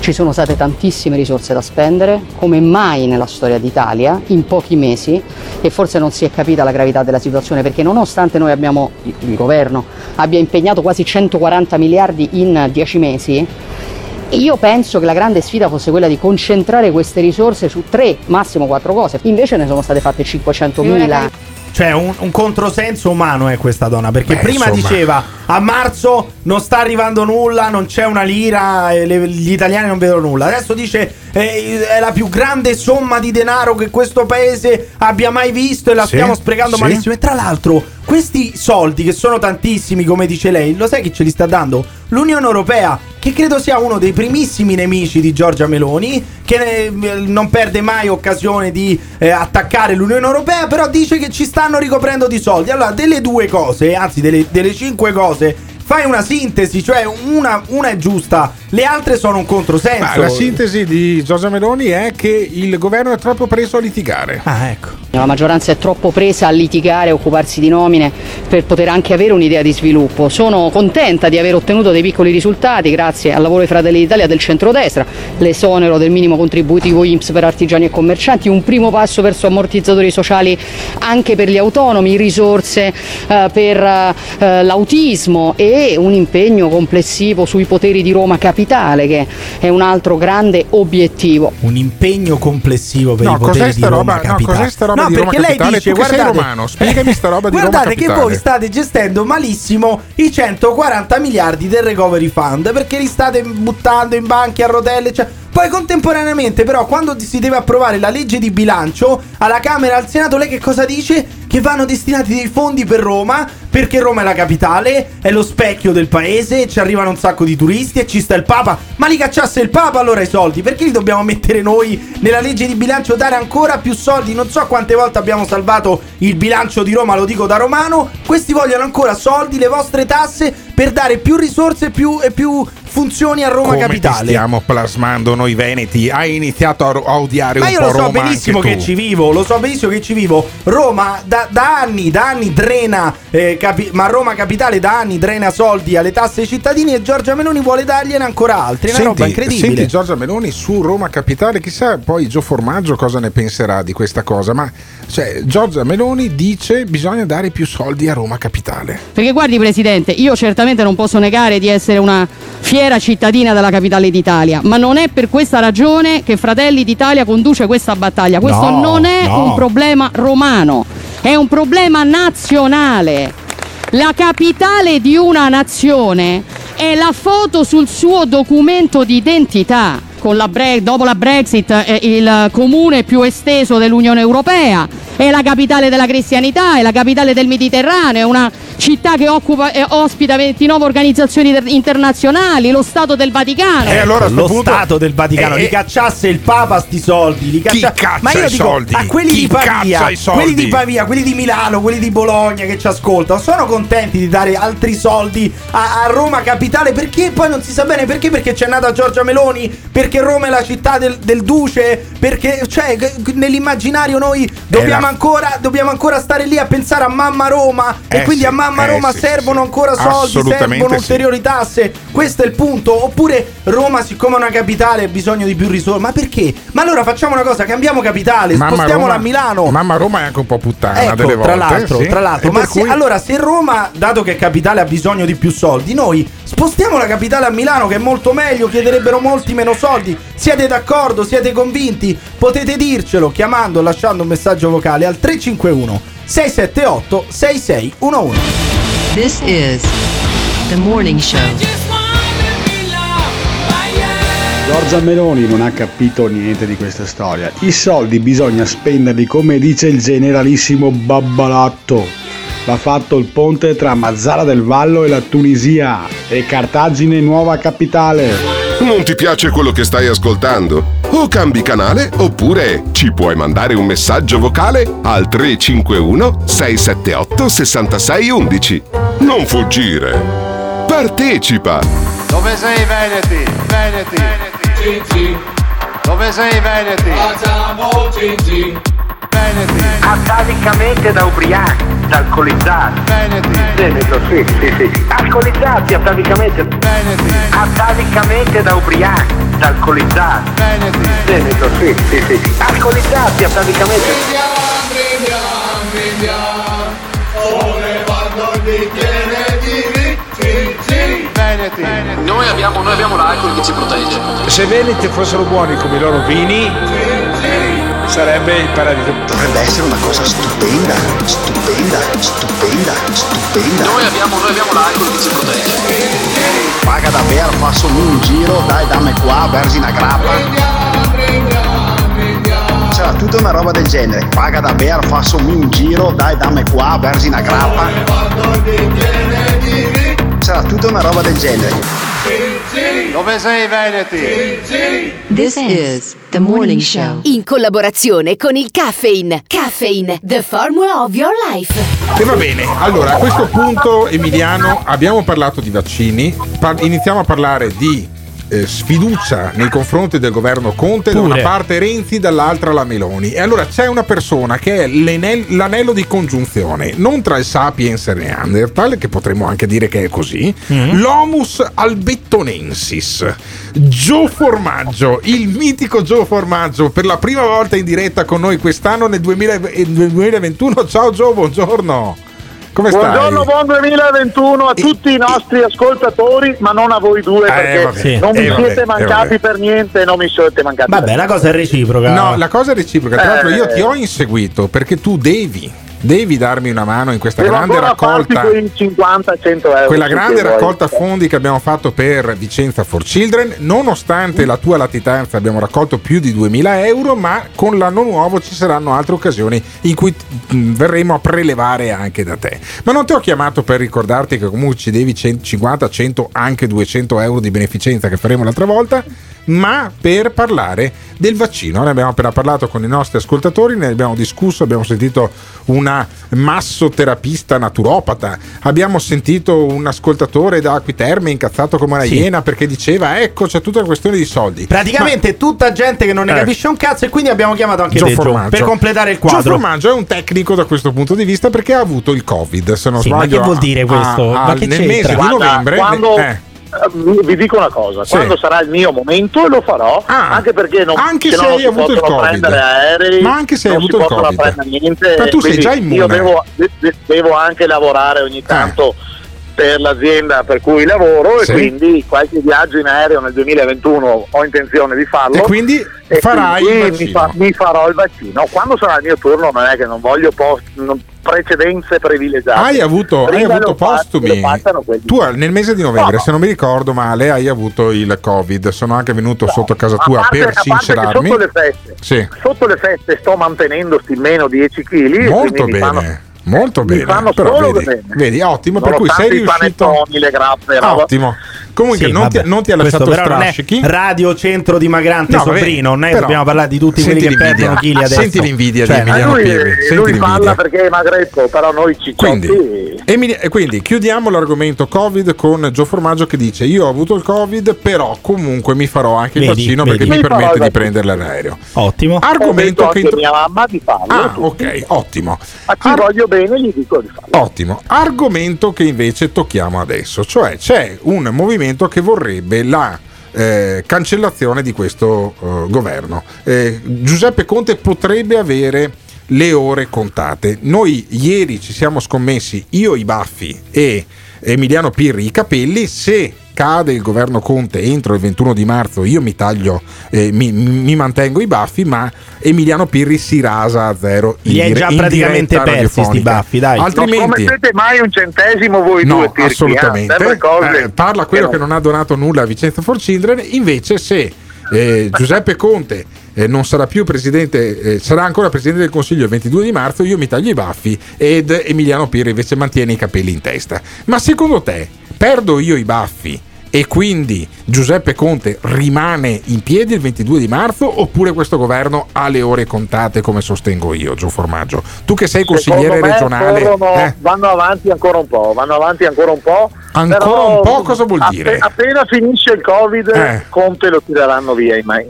ci sono state tantissime risorse da spendere, come mai nella storia d'Italia, in pochi mesi, e forse non si è capita la gravità della situazione, perché nonostante noi abbiamo, il governo abbia impegnato quasi 140 miliardi in 10 mesi, io penso che la grande sfida fosse quella di concentrare queste risorse su tre, massimo quattro cose. Invece ne sono state fatte 500 mila. Cioè, un, un controsenso umano è questa donna. Perché Beh, prima insomma. diceva a marzo non sta arrivando nulla, non c'è una lira, le- gli italiani non vedono nulla. Adesso dice eh, è la più grande somma di denaro che questo paese abbia mai visto e la Sì, stiamo sprecando sì. malissimo. E tra l'altro, questi soldi che sono tantissimi, come dice lei, lo sai chi ce li sta dando? L'Unione Europea, che credo sia uno dei primissimi nemici di Giorgia Meloni, che eh, non perde mai occasione di eh, attaccare l'Unione Europea, però dice che ci stanno ricoprendo di soldi. Allora, delle due cose, anzi delle, delle cinque cose, fai una sintesi, cioè una, una è giusta, le altre sono un controsenso. Ma la sintesi di Giorgia Meloni è che il governo è troppo preso a litigare. Ah, ecco. La maggioranza è troppo presa a litigare, a occuparsi di nomine per poter anche avere un'idea di sviluppo. Sono contenta di aver ottenuto dei piccoli risultati grazie al lavoro di Fratelli d'Italia del centrodestra, l'esonero del minimo contributivo IMSS per artigiani e commercianti, un primo passo verso ammortizzatori sociali anche per gli autonomi, risorse eh, per eh, l'autismo e un impegno complessivo sui poteri di Roma Capitale che è un altro grande obiettivo. Un impegno complessivo per No, i poteri di sta Roma roba- no, Capitale. cos'è sta roba No, di Roma perché lei Capitale? dice, Tu che sei guardate, romano, spiegami sta roba di Roma guardate che Capitale. voi state gestendo malissimo i 140 miliardi del recovery fund perché li state buttando in banchi a rotelle, cioè poi contemporaneamente però quando si deve approvare la legge di bilancio alla Camera e al Senato lei che cosa dice? Che vanno destinati dei fondi per Roma, perché Roma è la capitale, è lo specchio del paese, ci arrivano un sacco di turisti e ci sta il Papa. Ma li cacciasse il Papa allora i soldi? Perché li dobbiamo mettere noi nella legge di bilancio, dare ancora più soldi? Non so quante volte abbiamo salvato il bilancio di Roma, lo dico da romano. Questi vogliono ancora soldi, le vostre tasse per dare più risorse più, e più funzioni a Roma Come ti capitale. stiamo plasmando noi veneti? Hai iniziato a, a odiare Ma un io po' lo so Roma benissimo che ci vivo, lo so benissimo che ci vivo. Roma da, da anni, da anni drena, eh, capi- ma Roma capitale da anni drena soldi alle tasse ai cittadini e Giorgia Meloni vuole dargliene ancora altri. È una roba incredibile. senti Giorgia Meloni su Roma Capitale, chissà poi Gio Formaggio cosa ne penserà di questa cosa, ma cioè, Giorgia Meloni dice bisogna dare più soldi a Roma Capitale. Perché guardi Presidente, io certamente non posso negare di essere una fiera cittadina della capitale d'Italia, ma non è per questa ragione che Fratelli d'Italia conduce questa battaglia. Questo No, non è no. un problema romano, è un problema nazionale. La capitale di una nazione è la foto sul suo documento di identità. Con la Bre- dopo la Brexit è il comune più esteso dell'Unione Europea, è la capitale della cristianità, è la capitale del Mediterraneo, è una città che occupa e ospita 29 organizzazioni inter- internazionali, lo Stato del Vaticano. E allora lo punto- Stato del Vaticano Eh, li cacciasse il Papa sti soldi, li Chi caccia- caccia Ma io i dico soldi? a quelli Chi di Pavia, quelli di Pavia, quelli di Milano, quelli di Bologna che ci ascoltano, sono contenti di dare altri soldi a, a Roma capitale? Perché poi non si sa bene perché? Perché c'è nata Giorgia Meloni, perché Roma è la città del, del duce, perché cioè nell'immaginario noi dobbiamo la- ancora dobbiamo ancora stare lì a pensare a mamma Roma e Eh quindi sì, a mamma eh Roma sì, servono sì. ancora soldi, servono ulteriori tasse. Questo è il punto. Oppure Roma, siccome è una capitale, ha bisogno di più risorse. Ma perché? Ma allora facciamo una cosa: cambiamo capitale, spostiamola a Milano. Mamma Roma è anche un po' puttana Ecco, delle volte. tra l'altro, tra l'altro. E ma se- cui- allora, se Roma, dato che è capitale, ha bisogno di più soldi, noi spostiamo la capitale a Milano, che è molto meglio, chiederebbero molti meno soldi. Siete d'accordo? Siete convinti? Potete dircelo chiamando o lasciando un messaggio vocale al 351 678 6611. This is the morning show. Giorgia Meloni non ha capito niente di questa storia. I soldi bisogna spenderli come dice il generalissimo Babbalatto. Va fatto il ponte tra Mazzara del Vallo e la Tunisia e Cartagine nuova capitale. Non ti piace quello che stai ascoltando? O cambi canale oppure ci puoi mandare un messaggio vocale al 351 678 6611. Non fuggire. Partecipa. Dove sei Veneti? Veneti. Gigi. Dove sei Veneti? Facciamo Gigi. Veneti. Atavicamente da ubriachi, da alcolizzati. Veneti. Veneto, sì, sì, sì. Alcolizzati atavicamente. Veneti. Atavicamente da ubriachi, alcolizzati. Veneti. Veneto, sì, sì, sì. Alcolizzati atavicamente. Veneti. Noi abbiamo, noi abbiamo l'alcol che ci protegge. Se i Veneti fossero buoni come i loro vini, sarebbe il paradiso. Dovrebbe essere una cosa stupenda, stupenda, stupenda, stupenda. Noi abbiamo, noi abbiamo l'alcol che ci protegge. Paga davvero, fassami un giro, dai dammi qua, vergine a grappa. C'era tutta una roba del genere. Paga davvero, fassami un giro, dai dammi qua, vergine a grappa. C'era tutta una roba del genere. Dove sei Veneti? This is the morning show. In collaborazione con il Caffeine. Caffeine, the formula of your life. E va bene, allora a questo punto Emiliano abbiamo parlato di vaccini, par- iniziamo a parlare di eh, sfiducia nei confronti del governo Conte, da Pure. una parte Renzi, dall'altra la Meloni. E allora c'è una persona che è l'anello di congiunzione, non tra il Sapiens e il Neanderthal, che potremmo anche dire che è così, Mm. l'Homus albettonensis. Gio Formaggio, il mitico Gio Formaggio, per la prima volta in diretta con noi quest'anno nel 2000 nel 2021. Ciao Gio, buongiorno. Come stai? Buongiorno, buon 2021 a tutti i nostri ascoltatori, ma non a voi due perché vabbè. Sì. non mi Eh, vabbè, siete eh, mancati vabbè. per niente, non mi siete mancati. Vabbè, la cosa è reciproca. No, la cosa è reciproca. Tra l'altro, io Eh. ti ho inseguito perché tu devi devi darmi una mano in questa Devo grande raccolta. quei 50-100 euro. Quella sì, grande che vuoi. raccolta fondi che abbiamo fatto per Vicenza for Children, nonostante la tua latitanza abbiamo raccolto più di 2000 euro, ma con l'anno nuovo ci saranno altre occasioni in cui mm, verremo a prelevare anche da te. Ma non ti ho chiamato per ricordarti che comunque ci devi 100, 50, 100, anche 200 euro di beneficenza che faremo l'altra volta, ma per parlare del vaccino. Ne abbiamo appena parlato con i nostri ascoltatori, ne abbiamo discusso, abbiamo sentito una massoterapista naturopata, abbiamo sentito un ascoltatore da Acquiterme incazzato come una Sì. iena perché diceva ecco c'è tutta una questione di soldi. Praticamente tutta gente che non ne Eh. capisce un cazzo e quindi abbiamo chiamato anche Gio Gio, Formaggio. per completare il Gio quadro. Formaggio è un tecnico da questo punto di vista perché ha avuto il Covid, se non Sì, ma sbaglio. che vuol dire a- questo? a- Ma che nel c'entra? mese di novembre. quando- eh, Eh, Vi dico una cosa, Sì. quando sarà il mio momento lo farò, anche perché non, anche se se hai si avuto il Covid. prendere aerei, Ma anche se hai non avuto si il Covid. niente. Ma tu sei già immune. Eh. Io devo, de- de- devo anche lavorare ogni tanto per l'azienda per cui lavoro Sì. e quindi qualche viaggio in aereo nel 2021 ho intenzione di farlo. E quindi E farai quindi mi, fa- mi farò il vaccino. Quando sarà il mio turno non è che non voglio post- non- precedenze privilegiate. Hai avuto, hai avuto postumi. Tu nel mese di novembre, No, no. se non mi ricordo male, hai avuto il Covid. Sono anche venuto sotto casa tua parte- per a parte che sincerarmi. Sotto le feste, Sì. sotto le feste sto mantenendo sti meno 10 kg. Molto bene. Molto mi bene, fanno però solo vedi, bene. vedi, ottimo, per cui sei riuscito. panettoni, le grappe. Ottimo. Comunque Sì, non, ti, non ti ha Questo lasciato non strascichi. Radio Centro Dimagrante No, Sobrino, non che però- dobbiamo parlare di tutti quelli Senti che l'invidia. perdono chili adesso. Senti l'invidia Cioè, di Emiliano lui, Pirri. Senti lui l'invidia. parla perché è magretto, però noi cicciotti. Quindi, Emili- e quindi chiudiamo l'argomento Covid con Gio Formaggio che dice: Io ho avuto il Covid, però comunque mi farò anche il Vedi, vaccino vedi. perché mi Mi permette il di prendere l'aereo. Ottimo. Argomento che intro- mia mamma di farlo. Ah, ok, ottimo. A chi voglio bene gli dico di farlo. Ottimo. Argomento che invece tocchiamo adesso, cioè c'è un movimento che vorrebbe la eh, cancellazione di questo eh, governo. Eh, Giuseppe Conte potrebbe avere le ore contate. Noi ieri ci siamo scommessi, io i baffi e Emiliano Pirri i capelli, se cade il governo Conte entro il 21 di marzo io mi taglio, eh, mi, mi mantengo i baffi, ma Emiliano Pirri si rasa a zero. Li hai già praticamente persi sti radiofonica. baffi, dai. Non Altrimenti scommettete mai un centesimo voi No, due, Pirchi, eh? assolutamente. Cose Eh, parla quello che non ha donato nulla a Vicenza for Children. Invece, se eh, Giuseppe Conte eh, non sarà più presidente, eh, sarà ancora presidente del Consiglio il 22 di marzo, io mi taglio i baffi ed Emiliano Pirri invece mantiene i capelli in testa. Ma secondo te, perdo io i baffi? E quindi Giuseppe Conte rimane in piedi il 22 di marzo oppure questo governo ha le ore contate come sostengo io, Gio Formaggio? Tu che sei consigliere regionale... corrono- eh? vanno avanti ancora un po', vanno avanti ancora un po'. Ancora un po' cosa vuol dire? Appena finisce il Covid, Eh. Conte lo tireranno via. ma-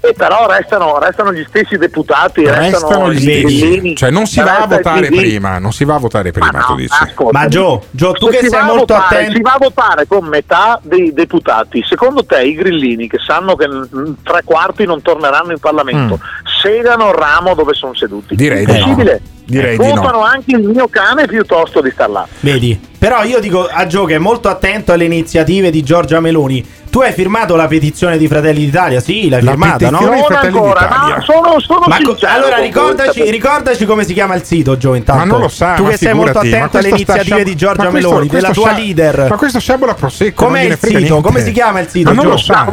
E però restano, restano gli stessi deputati, restano, Restano gli stessi. grillini, Cioè non si va a votare prima, non si va a votare prima, Ma no, tu dici. ascolta, Ma Gio, Gio, tu se che si sei va a molto votare, attento. Si va a votare con metà dei deputati. Secondo te i grillini che sanno che mm, tre quarti non torneranno in Parlamento segano il ramo dove sono seduti? Mm. Direi di no. Impossibile. Direi di no. Votano anche il mio cane piuttosto di star là. Vedi? Però io dico a Gio che è molto attento alle iniziative di Giorgia Meloni. Tu hai firmato la petizione di Fratelli d'Italia? Sì, l'hai La firmata, no? petizione- Non Fratelli ancora, d'Italia. ma sono, sono Ma co- allora ricordaci, ricordaci come si chiama il sito, Gio. Intanto Ma non lo sa, tu ma che sei molto ma attento alle iniziative sciab- di Giorgia ma questo- Meloni, questo della tua scia- leader. Ma questo sciabola prosecco non Com'è il sito? niente. Come si chiama il sito, Ma non Gio? lo sa.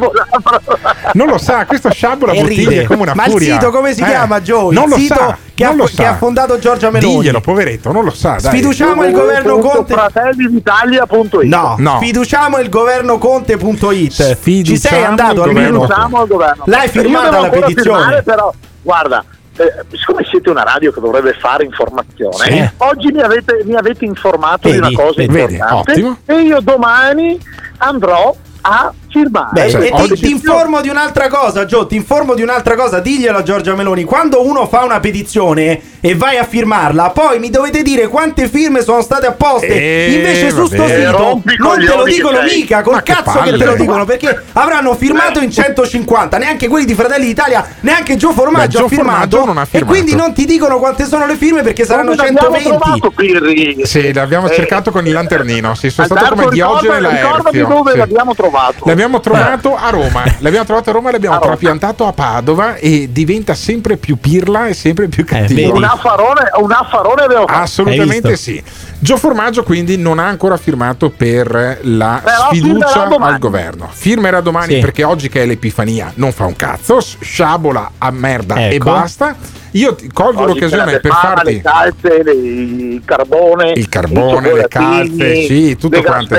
Non lo sa, questo sciabola bottiglie ride. come una Ma il furia. sito come si Eh, chiama, Gio? Il Non lo sito sa, che ha- fondato Giorgia Meloni. Diglielo, poveretto, non lo sa. Sfiduciamo il governo Conte. Fratelliditalia.it No, No. sfiduciamo il governo Conte.it. Ci sei andato governo Sfiduciamo al governo. L'hai firmata la petizione? firmare, però, guarda, eh, siccome siete una radio che dovrebbe fare informazione, Sì. oggi mi avete, mi avete informato Vedi, di una cosa vedi, importante ottimo. e io domani andrò a firmare. Beh, Cioè, e ti, oggi- ti informo di un'altra cosa, Gio. Ti informo di un'altra cosa. Diglielo a Giorgia Meloni. Quando uno fa una petizione e vai a firmarla, poi mi dovete dire quante firme sono state apposte. Eh, Invece su sto sito non te lo dicono sei. mica. Col Ma che cazzo che te lo dicono perché avranno firmato in 150. Neanche quelli di Fratelli d'Italia, neanche Gio Formaggio Beh, Gio ha firmato. Formaggio non ha E firmato. quindi non ti dicono quante sono le firme perché saranno Dove l'abbiamo 120. trovato, Pirri? Sì, l'abbiamo Eh, cercato con il lanternino. Sì, sono stato come Diogene e Laerzio. dove Sì. l'abbiamo trovato. L'abbiamo L'abbiamo trovato a Roma, l'abbiamo trovato a Roma, l'abbiamo trapiantato a Padova e diventa sempre più pirla e sempre più cattivo. un affarone, un affarone abbiamo fatto. Assolutamente sì. Gio Formaggio quindi non ha ancora firmato per la Però sfiducia al governo. Firmerà domani Sì. perché oggi che è l'Epifania non fa un cazzo, sciabola a merda e Ecco. basta. Io ti colgo Oggi l'occasione per Befana, farti le calze, le- il carbone, il carbone, le calze, sì, tutto quanto.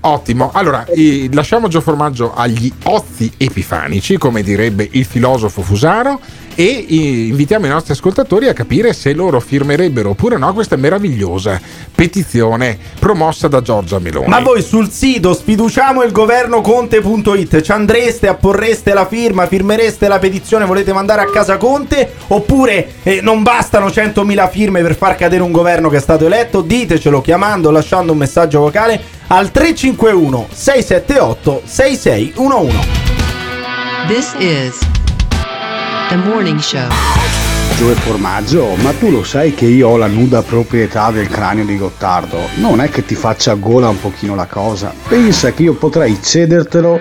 Ottimo. Allora, eh, lasciamo Gio Formaggio agli ozi epifanici, come direbbe il filosofo Fusaro, e invitiamo i nostri ascoltatori a capire se loro firmerebbero oppure no questa meravigliosa petizione promossa da Giorgia Meloni. Ma voi sul sito sfiduciamo il governo Conte.it ci andreste, apporreste la firma, firmereste la petizione, volete mandare a casa Conte? Oppure eh, non bastano 100.000 firme per far cadere un governo che è stato eletto? Ditecelo chiamando, lasciando un messaggio vocale al 351 678 6611. This is the morning show. Gioe Formaggio, ma tu lo sai che io ho la nuda proprietà del cranio di Gottardo? Non è che ti faccia gola un pochino la cosa. Pensa che io potrei cedertelo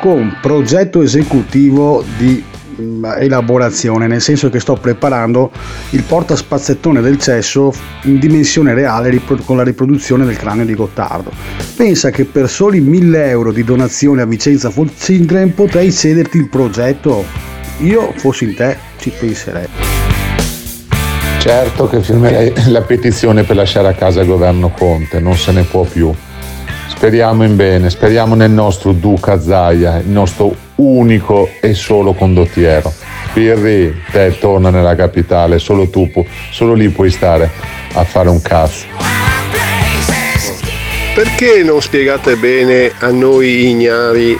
con progetto esecutivo di mm, elaborazione, nel senso che sto preparando il portaspazzettone del cesso in dimensione reale con la riproduzione del cranio di Gottardo. Pensa che per soli 1000 euro di donazione a Vicenza Full Children potrei cederti il progetto? Io, fossi in te, ci penserei. Certo che firmerei la petizione per lasciare a casa il governo Conte, non se ne può più. Speriamo in bene, speriamo nel nostro Duca Zaia, il nostro unico e solo condottiero. Pirri, te torna nella capitale, solo tu, pu- solo lì puoi stare a fare un cazzo. Perché non spiegate bene a noi ignari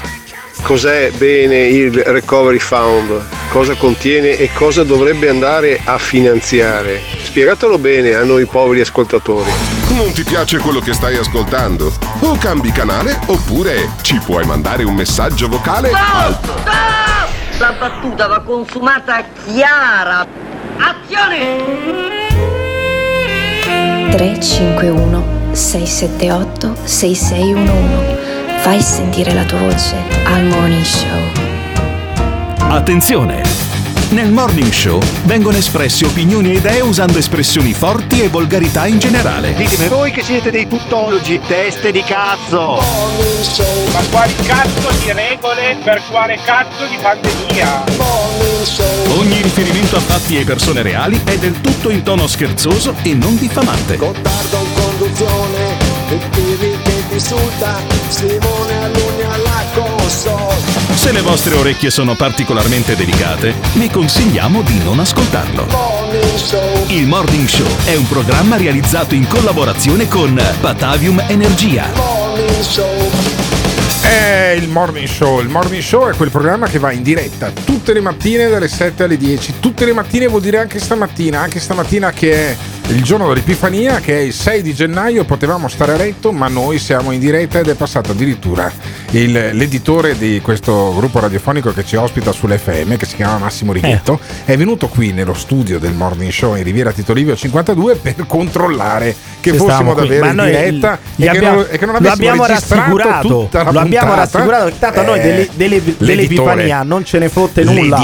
cos'è bene il Recovery Fund, cosa contiene e cosa dovrebbe andare a finanziare? Spiegatelo bene a noi poveri ascoltatori. Non ti piace quello che stai ascoltando? O cambi canale oppure ci puoi mandare un messaggio vocale al La battuta va consumata chiara. Azione! 351 678 6611 Fai sentire la tua voce al Morning Show. Attenzione! Nel Morning Show vengono espresse opinioni e idee usando espressioni forti e volgarità in generale. Ditemi voi che siete dei tuttologi, teste di cazzo! Ma quali cazzo di regole per quale cazzo di pandemia? Ogni riferimento a fatti e persone reali è del tutto in tono scherzoso e non diffamante. Gottardo in conduzione, il Pirri che ti insulta, Simone Alunni alla console. Se le vostre orecchie sono particolarmente delicate, vi consigliamo di non ascoltarlo. Morning Show, Il Morning Show è un programma realizzato in collaborazione con Batavium Energia. Morning Show. È il morning show. Il morning show è quel programma che va in diretta tutte le mattine dalle 7 alle 10. Tutte le mattine vuol dire anche stamattina. Anche stamattina che è il giorno dell'Epifania, che è il 6 di gennaio. Potevamo stare a letto, ma noi siamo in diretta ed è passato addirittura il- l'editore di questo gruppo radiofonico che ci ospita sull'FM, che si chiama Massimo Righetto. È venuto qui nello studio del morning show in Riviera Tito Livio 52 per controllare che Se fossimo davvero in noi diretta e, che abbiamo- non, e che non lo abbiamo rassicurato. Lo abbiamo puntata. rassicurato che tanto a noi Eh, delle- delle- l'editore- dell'Epifania non ce ne fotte nulla.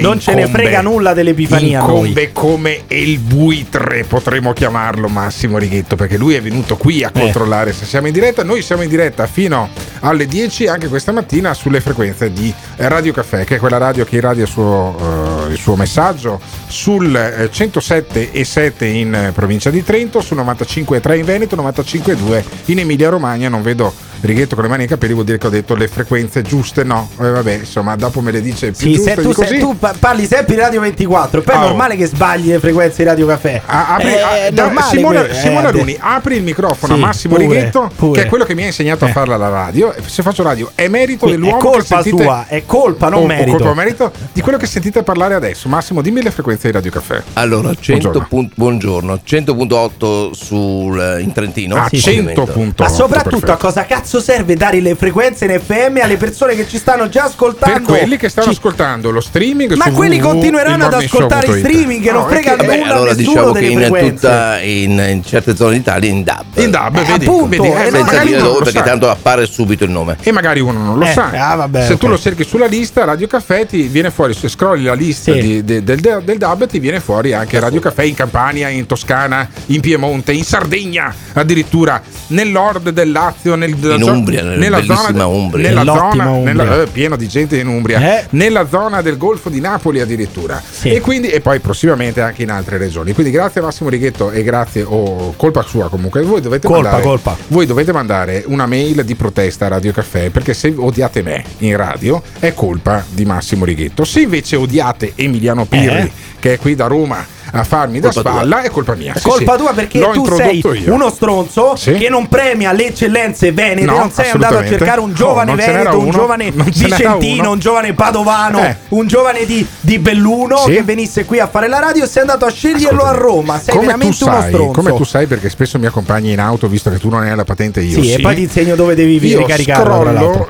Non ce ne incombe- frega nulla dell'Epifania a noi. Incombe come il buitre, potremmo chiamarlo Massimo Righetto, perché lui è venuto qui Eh. a controllare se siamo in diretta. Noi siamo in diretta fino alle 10 anche questa mattina sulle frequenze di Radio Caffè, che è quella radio che irradia il suo, eh, il suo messaggio sul eh, 107 e 7 in eh, provincia di Trento, sul 95 e 3 in Veneto, 95 e 2 in Emilia Romagna. Non vedo Righetto con le mani nei capelli, vuol dire che ho detto le frequenze giuste. No, eh, vabbè, insomma, dopo me le dice più Sì, giuste se di tu, così. se tu pa- parli sempre di Radio 24, poi è Oh. normale che sbagli le frequenze di Radio Caffè. Apri- Eh, ah, è da- normale Simone, que- Simone eh, Aluni, apri il microfono Sì, a Massimo pure, Righetto, pure. che è quello che mi ha insegnato a farla alla radio. Se faccio radio è merito Qui dell'uomo è colpa che sentite... sua, è colpa, non o- o merito. colpa o merito di quello che sentite parlare adesso. Massimo, dimmi le frequenze di Radio Caffè. Allora, 100 Buongiorno. punt- buongiorno, 100.8 sul, in Trentino. Ah, Sì, 100.8. Ma soprattutto a cosa cazzo cazzo serve dare le frequenze in FM alle persone che ci stanno già Per ascoltando? quelli che stanno Ci- ascoltando lo streaming Ma su quelli www, continueranno ad ascoltare ilmorningshow.it. streaming che non No, frega è che- nulla Beh, allora diciamo che in, frequenze. tutta, in, in certe zone d'Italia in DAB. In DAB, Eh, vedi, appunto, vedi, eh, eh, senza dire dove perché sa. tanto appare subito il nome. E magari uno non lo Eh, sa. ah, vabbè, se ok. tu lo cerchi sulla lista, Radio Caffè ti viene fuori, se scrolli la lista Sì. di- de- del, del DAB, ti viene fuori anche Radio Caffè in Campania, in Toscana, in Piemonte, in Sardegna, addirittura nel nord del Lazio, nel, In zo- Umbria, nella bellissima Umbria. Nella zona, Umbria. nella- eh, pieno di gente in Umbria, Eh. nella zona del Golfo di Napoli addirittura. Sì. E, quindi, e poi prossimamente anche in altre regioni. Quindi grazie Massimo Righetto e grazie, o colpa sua comunque, voi dovete Colpa, mandare, colpa. voi dovete mandare una mail di protesta a Radio Caffè perché se odiate me in radio è colpa di Massimo Righetto. Se invece odiate Emiliano Pirri, Eh? che è qui da Roma a farmi da Colpa tua. spalla, è colpa mia. È Sì, colpa sì. tua perché L'ho tu sei io. uno stronzo Sì. che non premia le eccellenze venete, No, non sei andato a cercare un No, giovane n'era veneto, un uno, giovane vicentino, uno. un giovane padovano, Eh. un giovane di, di Belluno Sì. che venisse qui a fare la radio e sei andato a sceglierlo a Roma. Sei come veramente uno sai, stronzo. come tu sai, perché spesso mi accompagni in auto, visto che tu non hai la patente, io sì, e poi ti insegno dove devi Io ricaricare.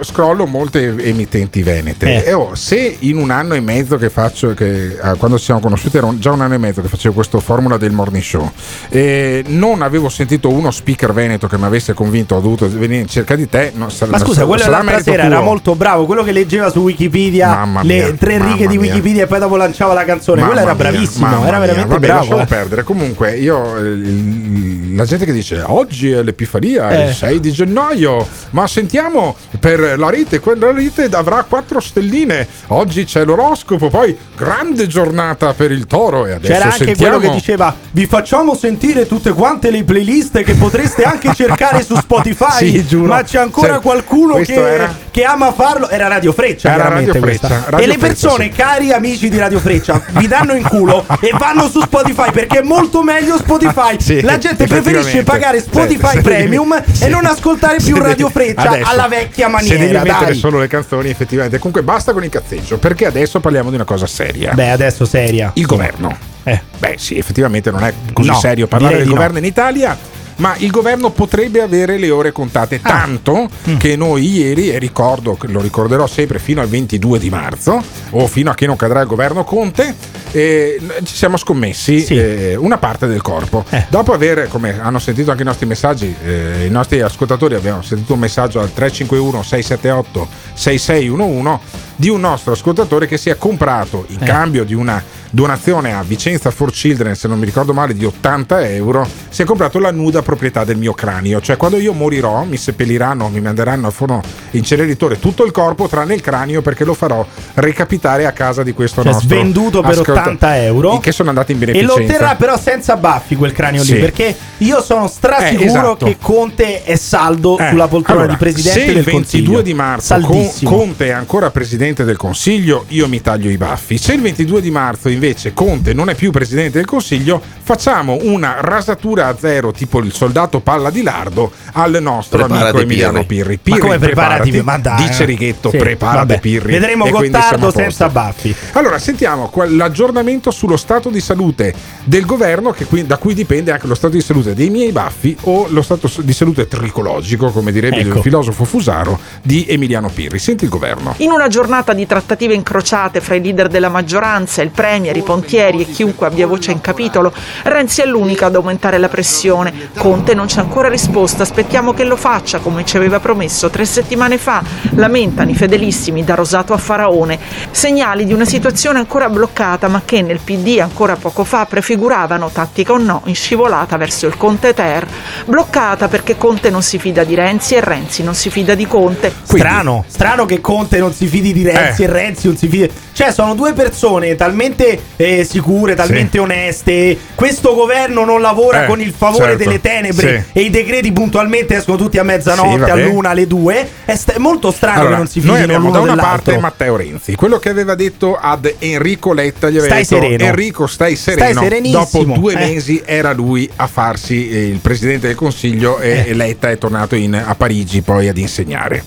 scrollo, molte emittenti venete Eh. e oh, se in un anno e mezzo che faccio che, ah, quando ci siamo conosciuti era un- già un anno e mezzo facevo questo formula del morning show e non avevo sentito uno speaker veneto che mi avesse convinto ho dovuto venire in cerca di te no, sa- Ma scusa, sarà quello l'altra merito sera tuo. era molto bravo. Quello che leggeva su Wikipedia Mamma le mia, tre righe di mia. Wikipedia e poi dopo lanciava la canzone. Mamma quello era mia, bravissimo, era mia. veramente Vabbè, bravo. lasciamo eh. perdere. Comunque, io eh, la gente che dice oggi è l'Epifania, Eh. il 6 di gennaio, ma sentiamo per la rete, quella rete avrà 4 stelline. Oggi c'è l'oroscopo, poi grande giornata per il toro. E adesso C'era anche sentiamo. quello che diceva: Vi facciamo sentire tutte quante le playlist che potreste anche cercare su Spotify. Sì, giuro. Ma c'è ancora Sì, qualcuno che, era- che ama farlo. Era Radio Freccia, Era Radio Freccia. Radio e le Freccia, persone, sì. cari amici di Radio Freccia, vi danno in culo e vanno su Spotify perché è molto meglio Spotify. Sì, La gente preferisce pagare Spotify Premium e non ascoltare più Radio Freccia adesso, alla vecchia Se devi maniera. mettere Dai. solo le canzoni, effettivamente. Comunque basta con il cazzeggio, perché adesso parliamo di una cosa seria. Beh, adesso seria. il governo. Eh. Beh, sì, effettivamente non è così No, serio parlare del di no. governo in Italia. Ma il governo potrebbe avere le ore contate Ah. tanto Mm. che noi ieri, e ricordo, lo ricorderò sempre fino al 22 di marzo, o fino a che non cadrà il governo Conte, eh, ci siamo scommessi Sì. eh, una parte del corpo. Eh. Dopo aver, come hanno sentito anche i nostri messaggi, eh, i nostri ascoltatori abbiamo sentito un messaggio al 351 678 6611 di un nostro ascoltatore che si è comprato in Eh. cambio di una donazione a Vicenza for Children, se non mi ricordo male, di 80 euro, si è comprato la nuda proprietà del mio cranio. Cioè, quando io morirò, mi seppelliranno, mi manderanno al forno inceneritore tutto il corpo, tranne il cranio, perché lo farò recapitare a casa di questo Cioè, nostro svenduto per ascolta- 80 euro. Che sono andati in E beneficenza. lo otterrà però senza baffi quel cranio Sì. lì perché io sono strasicuro Eh, esatto. che Conte è saldo Eh, sulla poltrona allora, di presidente se il del 22 Consiglio. di marzo Con-. Conte è ancora presidente del Consiglio, io mi taglio i baffi. Se il 22 di marzo invece Conte non è più presidente del Consiglio, facciamo una rasatura a zero, tipo il soldato palla di lardo, al nostro Preparati, amico Emiliano Pirri. Pirri. Ma come preparati? Ma dai, dice. Righetto, Sì, preparati vabbè. Pirri. Vedremo Gottardo senza baffi. Allora, sentiamo l'aggiornamento sullo stato di salute del governo, che qui- da cui dipende anche lo stato di salute dei miei baffi o lo stato di salute tricologico, come direbbe Ecco. il filosofo Fusaro, di Emiliano Pirri. Senti il governo. In una giornata di trattative incrociate fra i leader della maggioranza, il Premier, i pontieri e chiunque abbia voce in capitolo, Renzi è l'unico ad aumentare la pressione. Conte non c'è ancora risposta, aspettiamo che lo faccia come ci aveva promesso tre settimane fa. Lamentano i fedelissimi da Rosato a Faraone. Segnali di una situazione ancora bloccata ma che nel PD ancora poco fa prefiguravano, tattica o no, in scivolata verso il Conte Ter. Bloccata perché Conte non si fida di Renzi e Renzi non si fida di Conte. Strano, strano che Conte non si fidi di Renzi Eh. e Renzi non si fidi. Cioè, sono due persone talmente eh, sicure, talmente oneste. Questo governo non lavora Eh, con il favore certo. delle tenebre Sì. e i decreti puntualmente escono tutti a Sì, mezzanotte, vabbè. all'una, alle due. È st- molto strano Allora, che non si noi fidino abbiamo da una dell'altro. parte Matteo Renzi, quello che aveva detto ad Enrico Letta, gli aveva Stai detto sereno. Enrico stai sereno. serenissimo, Dopo due eh. mesi era lui a farsi eh, il presidente del Consiglio e Eh. Letta è tornato in- a Parigi poi ad insegnare.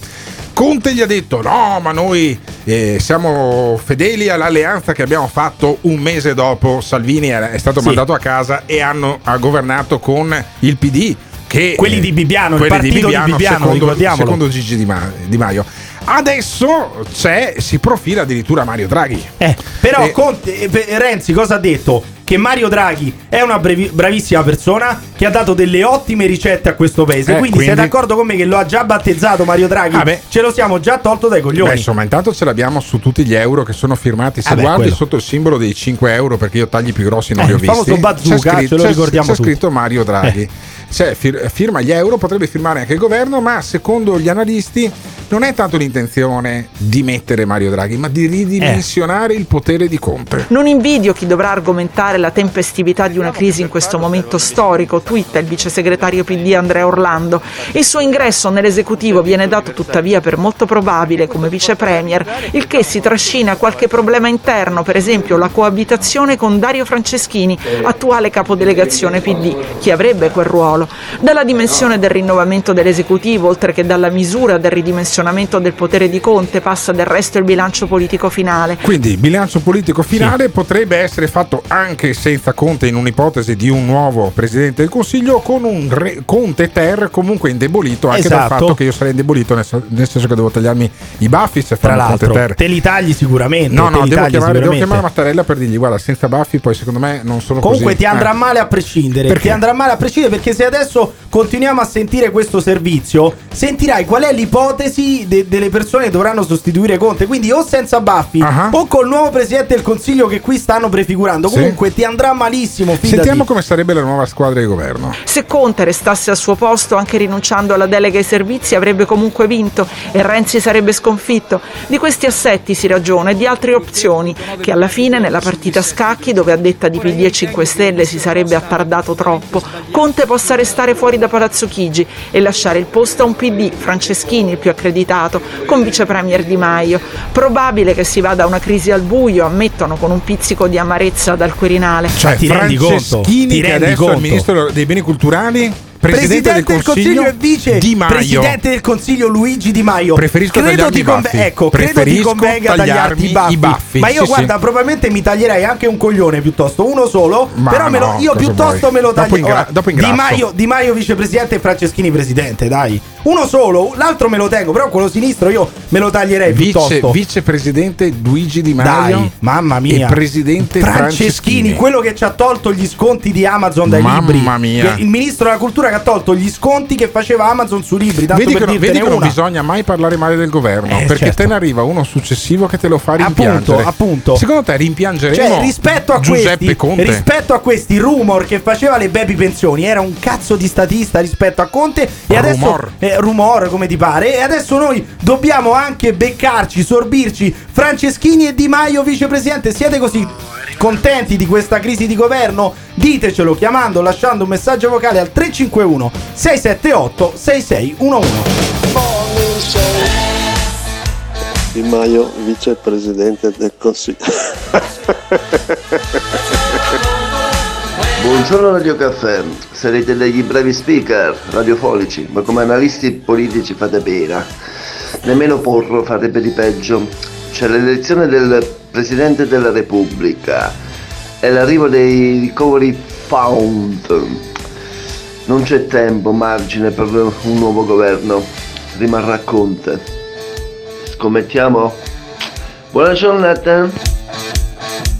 Conte gli ha detto no, ma noi eh, siamo fedeli all'alleanza che abbiamo fatto un mese dopo Salvini è stato Sì. mandato a casa e hanno ha governato con il PD. che Quelli di Bibbiano, il quelli partito di Bibbiano, secondo, ricordiamolo. secondo Gigi Di, Ma- Di Maio. Adesso c'è, si profila addirittura Mario Draghi. Eh, però Eh, Conte- eh, Renzi cosa ha detto? Che Mario Draghi è una brevi- bravissima persona che ha dato delle ottime ricette a questo paese. Eh, quindi, quindi- siete d'accordo con me che lo ha già battezzato Mario Draghi? Ah, beh. Ce lo siamo già tolto dai coglioni. Beh, insomma, intanto ce l'abbiamo su tutti gli euro che sono firmati. Se Ah, guardi quello. sotto il simbolo dei 5 euro, perché io tagli più grossi non Eh, li ho il visti. famoso bazooka, c'è scritto, ce lo c'è- ricordiamo c'è tutti. scritto Mario Draghi. Cioè, fir- firma gli euro, potrebbe firmare anche il governo, ma secondo gli analisti non è tanto l'intenzione di mettere Mario Draghi, ma di ridimensionare il potere di Conte. Non invidio chi dovrà argomentare la tempestività di una crisi in questo momento storico, twitta il vice segretario PD Andrea Orlando. Il suo ingresso nell'esecutivo viene dato tuttavia per molto probabile come vice premier, il che si trascina qualche problema interno, per esempio la coabitazione con Dario Franceschini, attuale capodelegazione PD, chi avrebbe quel ruolo. Dalla dimensione del rinnovamento dell'esecutivo, oltre che dalla misura del ridimensionamento del potere di Conte, passa del resto il bilancio politico finale. Quindi il bilancio politico finale potrebbe essere fatto anche senza Conte in un'ipotesi di un nuovo Presidente del Consiglio con un re- Conte ter comunque indebolito anche dal Esatto. fatto che io sarei indebolito nel, nel senso che devo tagliarmi i baffi se Tra fanno Conte l'altro, ter. te li tagli sicuramente. No, no, devo chiamare, devo chiamare Mattarella per dirgli guarda senza baffi poi secondo me non sono Comunque così. ti andrà Eh. male a prescindere. Perché? Ti andrà male a prescindere perché se adesso continuiamo a sentire questo servizio, sentirai qual è l'ipotesi de- delle persone che dovranno sostituire Conte. Quindi o senza baffi o col nuovo presidente del consiglio che qui stanno prefigurando. Sì. Comunque ti andrà malissimo. Fidati. Sentiamo come sarebbe la nuova squadra di governo. Se Conte restasse al suo posto, anche rinunciando alla delega ai servizi, avrebbe comunque vinto e Renzi sarebbe sconfitto. Di questi assetti si ragiona e di altre opzioni, che alla fine nella partita a scacchi, dove a detta di PD e 5 Stelle si sarebbe attardato troppo, Conte possa restare fuori da Palazzo Chigi e lasciare il posto a un PD, Franceschini il più accreditato, con vice premier Di Maio. Probabile che si vada a una crisi al buio, ammettono con un pizzico di amarezza dal Quirinale. Cioè, ti rendi conto? Franceschini Ti che rendi adesso è il conto? ministro dei beni culturali, presidente, del Consiglio, e vice Di Maio. presidente del Consiglio Luigi Di Maio. Preferisco credo tagliarmi ti i conve- baffi. ecco, credo ti Preferisco convenga tagliarti i tagliarmi baffi. i baffi. Ma io Sì, guarda, sì. probabilmente mi taglierei anche un coglione piuttosto, uno solo, Ma però me lo- no, io piuttosto vuoi? me lo Dopo taglio. ingra- dopo di. Maio, Di Maio vicepresidente e Franceschini presidente, dai. Uno solo, l'altro me lo tengo, però quello sinistro io me lo taglierei Vice, vicepresidente Luigi Di Maio Dai, mamma mia. e presidente Franceschini, Franceschini. quello che ci ha tolto gli sconti di Amazon dai Mamma libri. mia. Che- Il ministro della cultura che ha tolto gli sconti che faceva Amazon sui libri. Tanto Vedi che, non, vedi che non bisogna mai parlare male del governo Eh, perché certo. te ne arriva uno successivo che te lo fa rimpiangere. Appunto, appunto. Secondo te rimpiangeremo Cioè, rispetto a, Giuseppe questi, Conte? rispetto a questi rumor che faceva le baby pensioni, era un cazzo di statista rispetto a Conte. E adesso Rumor. Eh, rumor, come ti pare. E adesso noi dobbiamo anche beccarci, sorbirci Franceschini e Di Maio, vicepresidente. Siete così contenti di questa crisi di governo? Ditecelo chiamando, lasciando un messaggio vocale al 351 678 6611. Di Maio, vicepresidente del Consiglio. Buongiorno Radio Caffè, sarete degli bravi speaker radiofonici, ma come analisti politici fate pena. Nemmeno Porro farebbe di peggio. C'è l'elezione del Presidente della Repubblica e l'arrivo dei Recovery Fund. Non c'è tempo, margine per un nuovo governo. Rimarrà Conte. Scommettiamo? Buona giornata!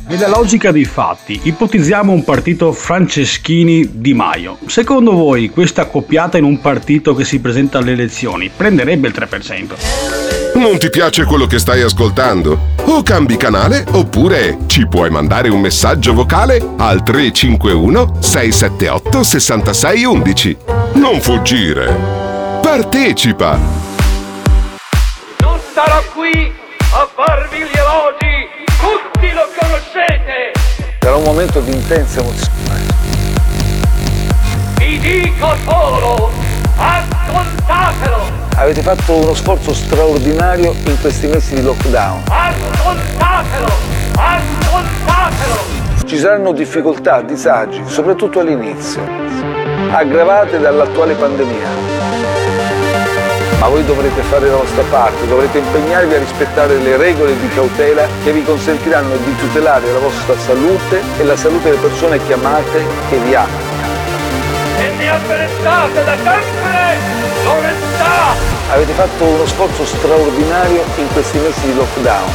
Nella logica dei fatti, ipotizziamo un partito Franceschini-Di Maio. Secondo voi questa accoppiata in un partito che si presenta alle elezioni prenderebbe il 3%? Non ti piace quello che stai ascoltando? O cambi canale oppure ci puoi mandare un messaggio vocale al 351 678 6611. Non fuggire. Partecipa. Non starò qui a farvi gli elogi, un momento di intensa emozione. Vi dico solo, ascoltatelo, Avete fatto uno sforzo straordinario in questi mesi di lockdown. ascoltatelo, ascoltatelo. Ci saranno difficoltà, disagi, soprattutto all'inizio, aggravate dall'attuale pandemia. Ma voi dovrete fare la vostra parte, dovrete impegnarvi a rispettare le regole di cautela che vi consentiranno di tutelare la vostra salute e la salute delle persone che amate e vi amano. E mi avvelentate da sempre l'onestà! Avete fatto uno sforzo straordinario in questi mesi di lockdown.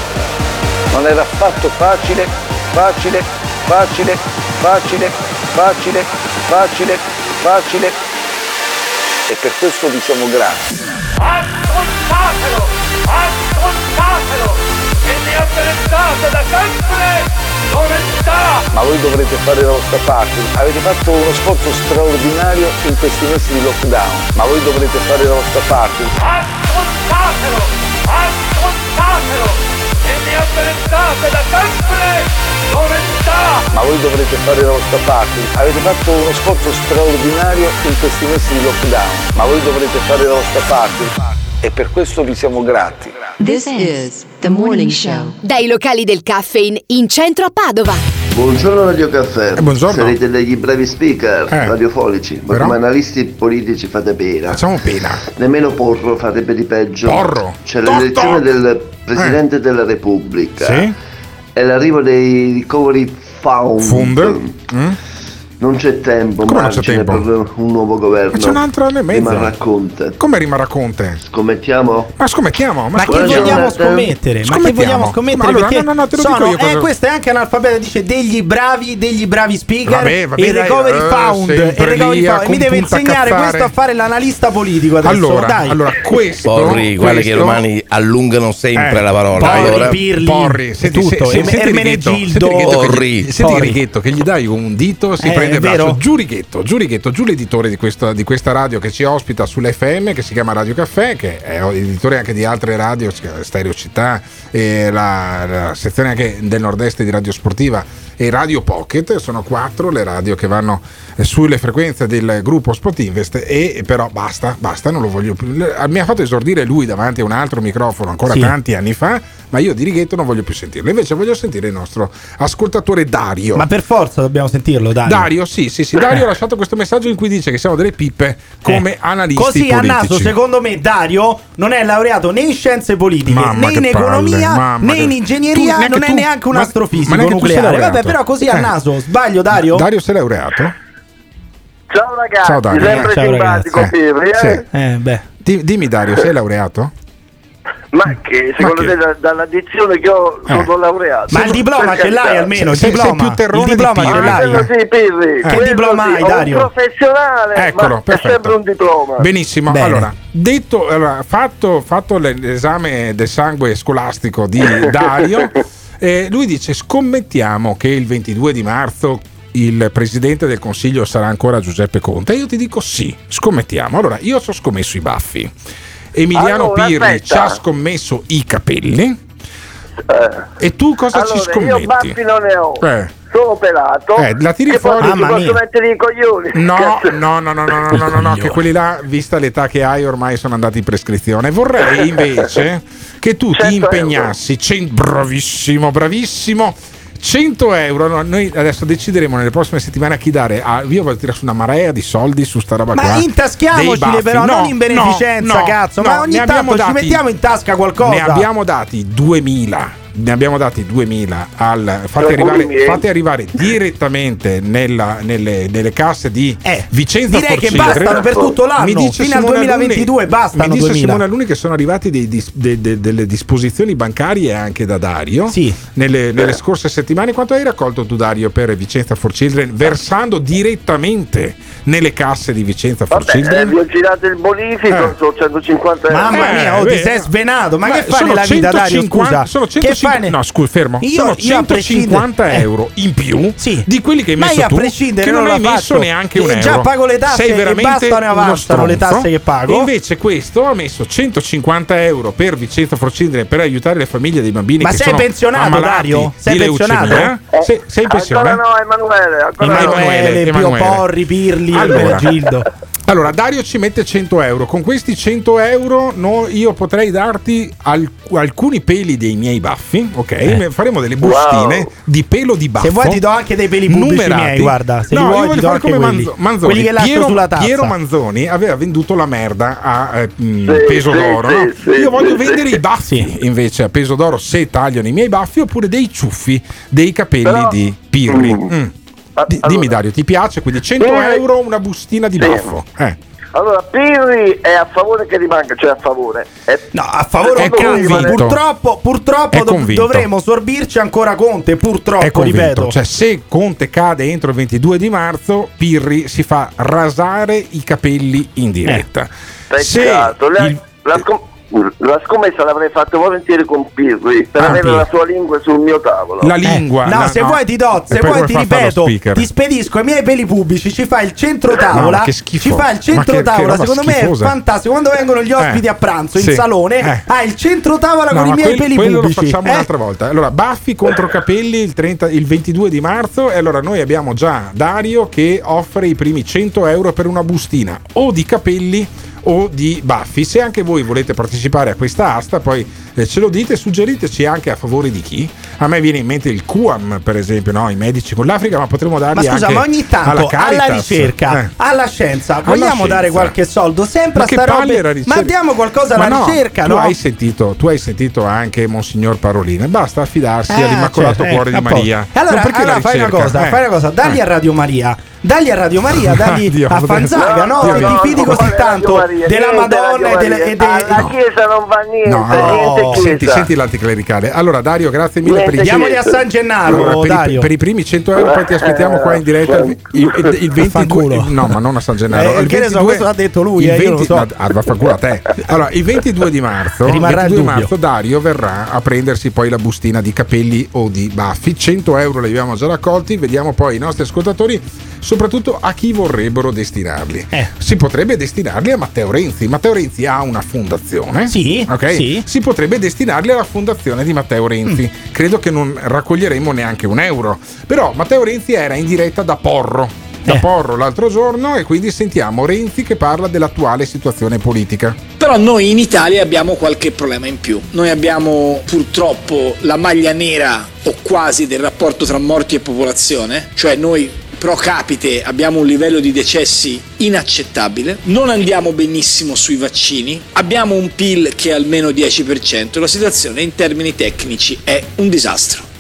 Non era affatto facile, facile, facile, facile, facile, facile, facile. E per questo vi siamo grati. Ascoltatelo! Ascoltatelo! E mi avvelentate da sempre l'onestà! Ma voi dovrete fare la vostra parte. Avete fatto uno sforzo straordinario in questi mesi di lockdown. Ma voi dovrete fare la vostra parte. Ascoltatelo! Ascoltatelo! E mi avvelentate da sempre l'onestà! Ma voi dovrete fare la vostra parte. Avete fatto uno sforzo straordinario in questi mesi di lockdown. Ma voi dovrete fare la vostra parte. E per questo vi siamo grati. This is the morning show. Dai locali del caffeine in centro a Padova. Buongiorno Radio Caffè. Eh, buongiorno. Sarete degli bravi speaker Eh. radiofonici, ma Però? come analisti politici fate pena. Facciamo pena. Nemmeno Porro farebbe di peggio. Porro? C'è Toc, l'elezione del Presidente della Repubblica. Sì. E l'arrivo dei Recovery Fund. Fund? Mm? Non c'è tempo, Come non c'è margine tempo? per un nuovo governo. Ma c'è un altro anno e mezzo. Rimarrà Conte. Come rimarrà Conte? Scommettiamo? Ma scommettiamo. Ma che Buongiorno. vogliamo scommettere? Ma che vogliamo scommettere? Ma allora, no, no, no, te lo sono, dico io cosa- eh, questo è anche analfabeta, dice degli bravi, degli bravi speaker. Vabbè, vabbè, il dai, recovery eh, found. il sempre recovery lì a found. Mi deve insegnare cazzare. questo a fare l'analista politico adesso. Allora, dai. allora questo Porri, guarda che i romani allungano sempre Eh, la parola. Porri, allora, Pirli, Porri, senti, tutto. se- se- senti Ermenegildo. Che Porri. gli- senti Porri. Righetto che gli dai un dito, si Eh, prende il braccio. vero? Giù l'editore di questa, di questa radio che ci ospita sull'FM, che si chiama Radio Caffè, che è editore anche di altre radio, Stereo Città, e la, la sezione anche del nord-est di Radio Sportiva e Radio Pocket. Sono quattro le radio che vanno eh, sulle frequenze del gruppo Spot Invest e però basta, basta, non lo voglio più. Mi ha fatto esordire lui davanti a un altro microfono ancora Sì. tanti anni fa, ma io di Righetto non voglio più sentirlo. Invece voglio sentire il nostro ascoltatore Dario. Ma per forza dobbiamo sentirlo, Dario. Dario, sì, sì, sì. Dario ha lasciato questo messaggio in cui dice che siamo delle pippe come Eh. analisti Così a politici. naso, secondo me, Dario non è laureato né in scienze politiche, Mamma né in palle, economia, mamma né che- in Tu, ingegneria, neanche non è tu- neanche un ma- astrofisico ma tu nucleare. Vabbè, però così a Eh. naso, sbaglio, Dario? Dario sei laureato? Ciao ragazzi, Ciao Dario. sempre Ciao, simpatico ragazzi. Pirri, eh? Sì. Eh, beh. Di- dimmi Dario, sei laureato? Ma che secondo che- te da- dalla dizione che ho sono Eh. laureato? Ma il diploma ce l'hai almeno, il Sei- sei diploma. più il di diploma ce Pirri. Ah, l'hai. sì, Pirri. Eh. Che diploma sì, hai, Dario? Un professionale, Eccolo, ma perfetto. è sempre un diploma. Benissimo, Bene. allora, detto, allora, fatto, fatto l'esame del sangue scolastico di Dario, eh, lui dice scommettiamo che il 22 di marzo il presidente del consiglio sarà ancora Giuseppe Conte. Io ti dico sì, scommettiamo. Allora, io ci ho scommesso i baffi. Emiliano allora, Pirri aspetta. ci ha scommesso i capelli. Eh. E tu cosa allora, ci scommetti? Io baffi non ne ho. Eh sono pelato. Eh, la tiri fuori. Poi posso mettere i coglioni. No, no, no, no, no, no, no, no, che quelli là, vista l'età che hai, ormai sono andati in prescrizione. Vorrei invece che tu ti impegnassi, cent- bravissimo, bravissimo 100 euro, no, noi adesso decideremo nelle prossime settimane a chi dare. A, io voglio tirare su una marea di soldi su sta roba Ma qua. intaschiamoceli Dei baffi. però, No, non in beneficenza, no, no, cazzo. ma ogni tanto ci dati- mettiamo in tasca qualcosa. Ne abbiamo dati 2000. Ne abbiamo dati 2000 al fate arrivare, fate arrivare direttamente nella- nelle, nelle casse di Vicenza Eh, direi che Forcilre. bastano per tutto l'anno, Mi dice fino al Simone 2022 Alunni- bastano Mi dice 2000. Simone Aluni che sono arrivati dei dis- de- de- delle disposizioni bancarie anche da Dario nelle, nelle scorse settimane. Quanto hai raccolto tu Dario per Vicenza for Children versando direttamente nelle casse di Vicenza for Vabbè, eh, Children? vi ho girato il bonifico, Eh. sono 150 euro. Mamma mia, oh, ti sei svenato. Ma, che fai nella vita, Dario? 150 Scusa, sono che 150 fai ne- no scusa fermo Io- sono io a prescindere- 150 eh. euro in più di quelli che hai messo tu che non, non hai messo neanche un Eh, euro già pago le tasse sei e veramente bastano e le tasse che pago. e invece questo ha messo 150 euro per Vicenza for Children per aiutare le famiglie dei bambini Ma che sei sono pensionato, Dario? Sei pensionato? leucemia. sei, sei in pensione? Ancora no, Emanuele. Ancora no. Emanuele, Pio Emanuele. Porri, Pirli, Allora. Gildo. Allora, Dario ci mette 100 euro. Con questi 100 euro no, io potrei darti al- alcuni peli dei miei baffi. Ok, faremo delle bustine Wow. di pelo di baffo. Se vuoi ti do anche dei peli pubblici numerati. miei, guarda. Se no, io vuoi ti voglio fare come quelli. Manzo- Manzoni. Quelli che Piero, sulla tazza. Piero Manzoni aveva venduto la merda a eh, mh, Sì, peso sì, d'oro. sì, no? sì, io voglio sì, vendere sì. i baffi invece a peso d'oro se tagliano i miei baffi oppure dei ciuffi dei capelli Però- di Pirri. Mm. Di- dimmi Dario, ti piace? Quindi 100 Pirri- euro una bustina di Sì. baffo. Eh. Allora, Pirri è a favore che rimanga, cioè a favore. È- No, a favore È convinto. Purtroppo, purtroppo È dov- convinto. dovremo sorbirci ancora Conte. Purtroppo, ripeto. Cioè, se Conte cade entro il 22 di marzo, Pirri si fa rasare i capelli in diretta. Se Peccato. La, il- la scom- la scommessa l'avrei fatta volentieri con Pirri per Ah, avere Pirri. la sua lingua sul mio tavolo. La lingua. No, la- se no. vuoi ti do, se vuoi ti ripeto, ti spedisco i miei peli pubblici, ci fai il centro tavola, No, che schifo. ci fai il centro tavola, secondo me è fantastico. Quando vengono gli ospiti Eh, a pranzo in sì, salone, eh. hai il centro tavola No, con i miei quel- peli quello pubblici. lo facciamo eh? un'altra volta. Allora, baffi contro capelli il, 30 il 22 di marzo. E allora noi abbiamo già Dario che offre i primi 100 euro per una bustina o di capelli o di baffi. Se anche voi volete partecipare a questa asta, poi eh, ce lo dite, suggeriteci anche a favore di chi. A me viene in mente il QAM, per esempio, no? i medici con l'Africa, ma potremmo Ma darli scusa, anche ma ogni tanto alla, alla, Caritas. ricerca, Eh. alla scienza, Alla vogliamo scienza. dare qualche soldo sempre Ma a sta roba? Ma diamo qualcosa Ma alla no, ricerca, tu no? Hai sentito, tu hai sentito anche Monsignor Parolin. Basta affidarsi Ah, all'Immacolato certo, Cuore eh, di posto. Maria. Allora, allora fai una cosa, eh. fai una cosa, dagli a Radio Maria. Dagli a Radio Maria, dagli Dio, a no, Fanzaga, no? Dio Se mio. ti fidi così tanto Maria, della niente Madonna e delle. E Alla Chiesa non va niente, No, niente no, senti, senti l'anticlericale. Allora, Dario, grazie mille per i Niente Diamoli a San Gennaro, Allora, per, i, Dario. per i primi 100 euro, poi ti aspettiamo qua in diretta il, il, il- il 22. Vaffanculo. No, ma non a San Gennaro. Eh, il che ne so, questo l'ha detto lui, il eh, io non lo so. no, ah, vaffanculo a te. Allora, il 22 di marzo, Rimarrà il 22 dubbio. marzo, Dario verrà a prendersi poi la bustina di capelli o di baffi. 100 euro li abbiamo già raccolti. Vediamo poi i nostri ascoltatori, soprattutto a chi vorrebbero destinarli. Eh. Si potrebbe destinarli a Matteo Renzi. Matteo Renzi ha una fondazione. Sì, ok? sì. Si potrebbe destinarli alla fondazione di Matteo Renzi. Mm. Credo che non raccoglieremo neanche un euro. Però Matteo Renzi era in diretta da Porro. Da Eh. Porro l'altro giorno e quindi sentiamo Renzi che parla dell'attuale situazione politica. Però noi in Italia abbiamo qualche problema in più. Noi abbiamo purtroppo la maglia nera o quasi del rapporto tra morti e popolazione, cioè noi pro capite abbiamo un livello di decessi inaccettabile, non andiamo benissimo sui vaccini, abbiamo un PIL che è almeno 10%, la situazione in termini tecnici è un disastro.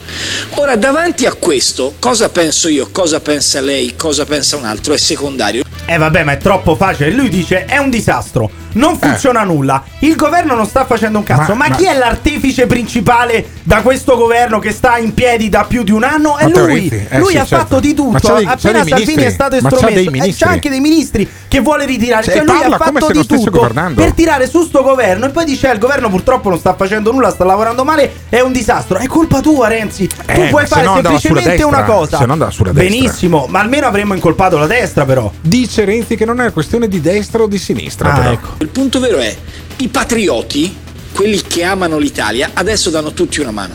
Ora, davanti a questo, cosa penso io, cosa pensa lei, cosa pensa un altro è secondario. Eh vabbè, ma è troppo facile. Lui dice è un disastro, non funziona nulla. Il governo non sta facendo un cazzo. Ma, Ma- ma- chi è l'artefice principale da questo governo che sta in piedi da più di un anno? È Matteo lui. Eh lui sì, ha certo. fatto di tutto. c'ha Appena dei Salvini è stato estromesso, dei eh, c'ha anche dei ministri che vuole ritirare. Cioè, Cioè, lui parla ha come fatto di stesse tutto governando. per tirare su sto governo. E poi dice: "Eh, il governo purtroppo non sta facendo nulla, sta lavorando male. È un disastro. È colpa tua, Renzi. Tu Eh, puoi fare no semplicemente una destra, cosa. se no andava sulla destra. Benissimo, ma almeno avremmo incolpato la destra, però. Dice Renzi che non è questione di destra o di sinistra. Ah, però. ecco. Il punto vero è, i patrioti, quelli che amano l'Italia, adesso danno tutti una mano.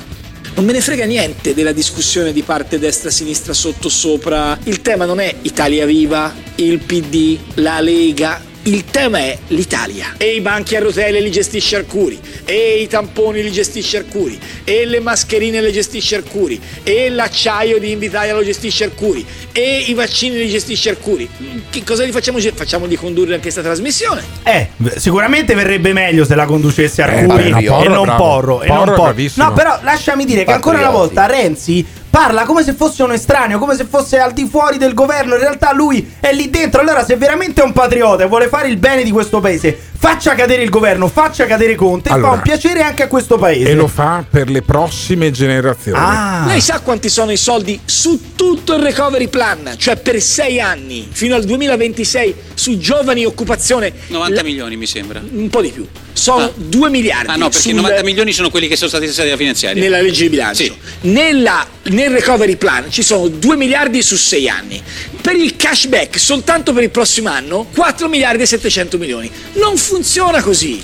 Non me ne frega niente della discussione di parte destra, sinistra, sotto, sopra. Il tema non è Italia Viva, il PD, la Lega. Il tema è l'Italia. E i banchi a rotelle li gestisce Arcuri, e i tamponi li gestisce Arcuri, e le mascherine le gestisce Arcuri, e l'acciaio di Invitalia lo gestisce Arcuri, e i vaccini li gestisce Arcuri. Che cosa gli facciamo? Facciamo di condurre anche questa trasmissione. Eh, sicuramente verrebbe meglio se la conducesse Eh, Arcuri no, Porro e non. Porro. e Porro non Porro. No, però lasciami dire che ancora una Patrioti. volta Renzi parla come se fosse un estraneo, come se fosse al di fuori del governo. In realtà lui è lì dentro. Allora, se veramente è un patriota e vuole fare il bene di questo paese, faccia cadere il governo, faccia cadere Conte Allora. e fa un piacere anche a questo paese. E lo fa per le prossime generazioni. Ah. Lei sa quanti sono i soldi su tutto il recovery plan, cioè per sei anni, fino al 2026, su giovani e occupazione? 90 La- milioni mi sembra. Un po' di più. Sono Ah. 2 miliardi. Ah no, perché sul- 90 milioni sono quelli che sono stati stati dalla finanziaria. nella legge di bilancio. Sì. Nella- nel recovery plan ci sono 2 miliardi su 6 anni. Per il cashback, soltanto per il prossimo anno, 4 miliardi e 700 milioni. Non funziona così.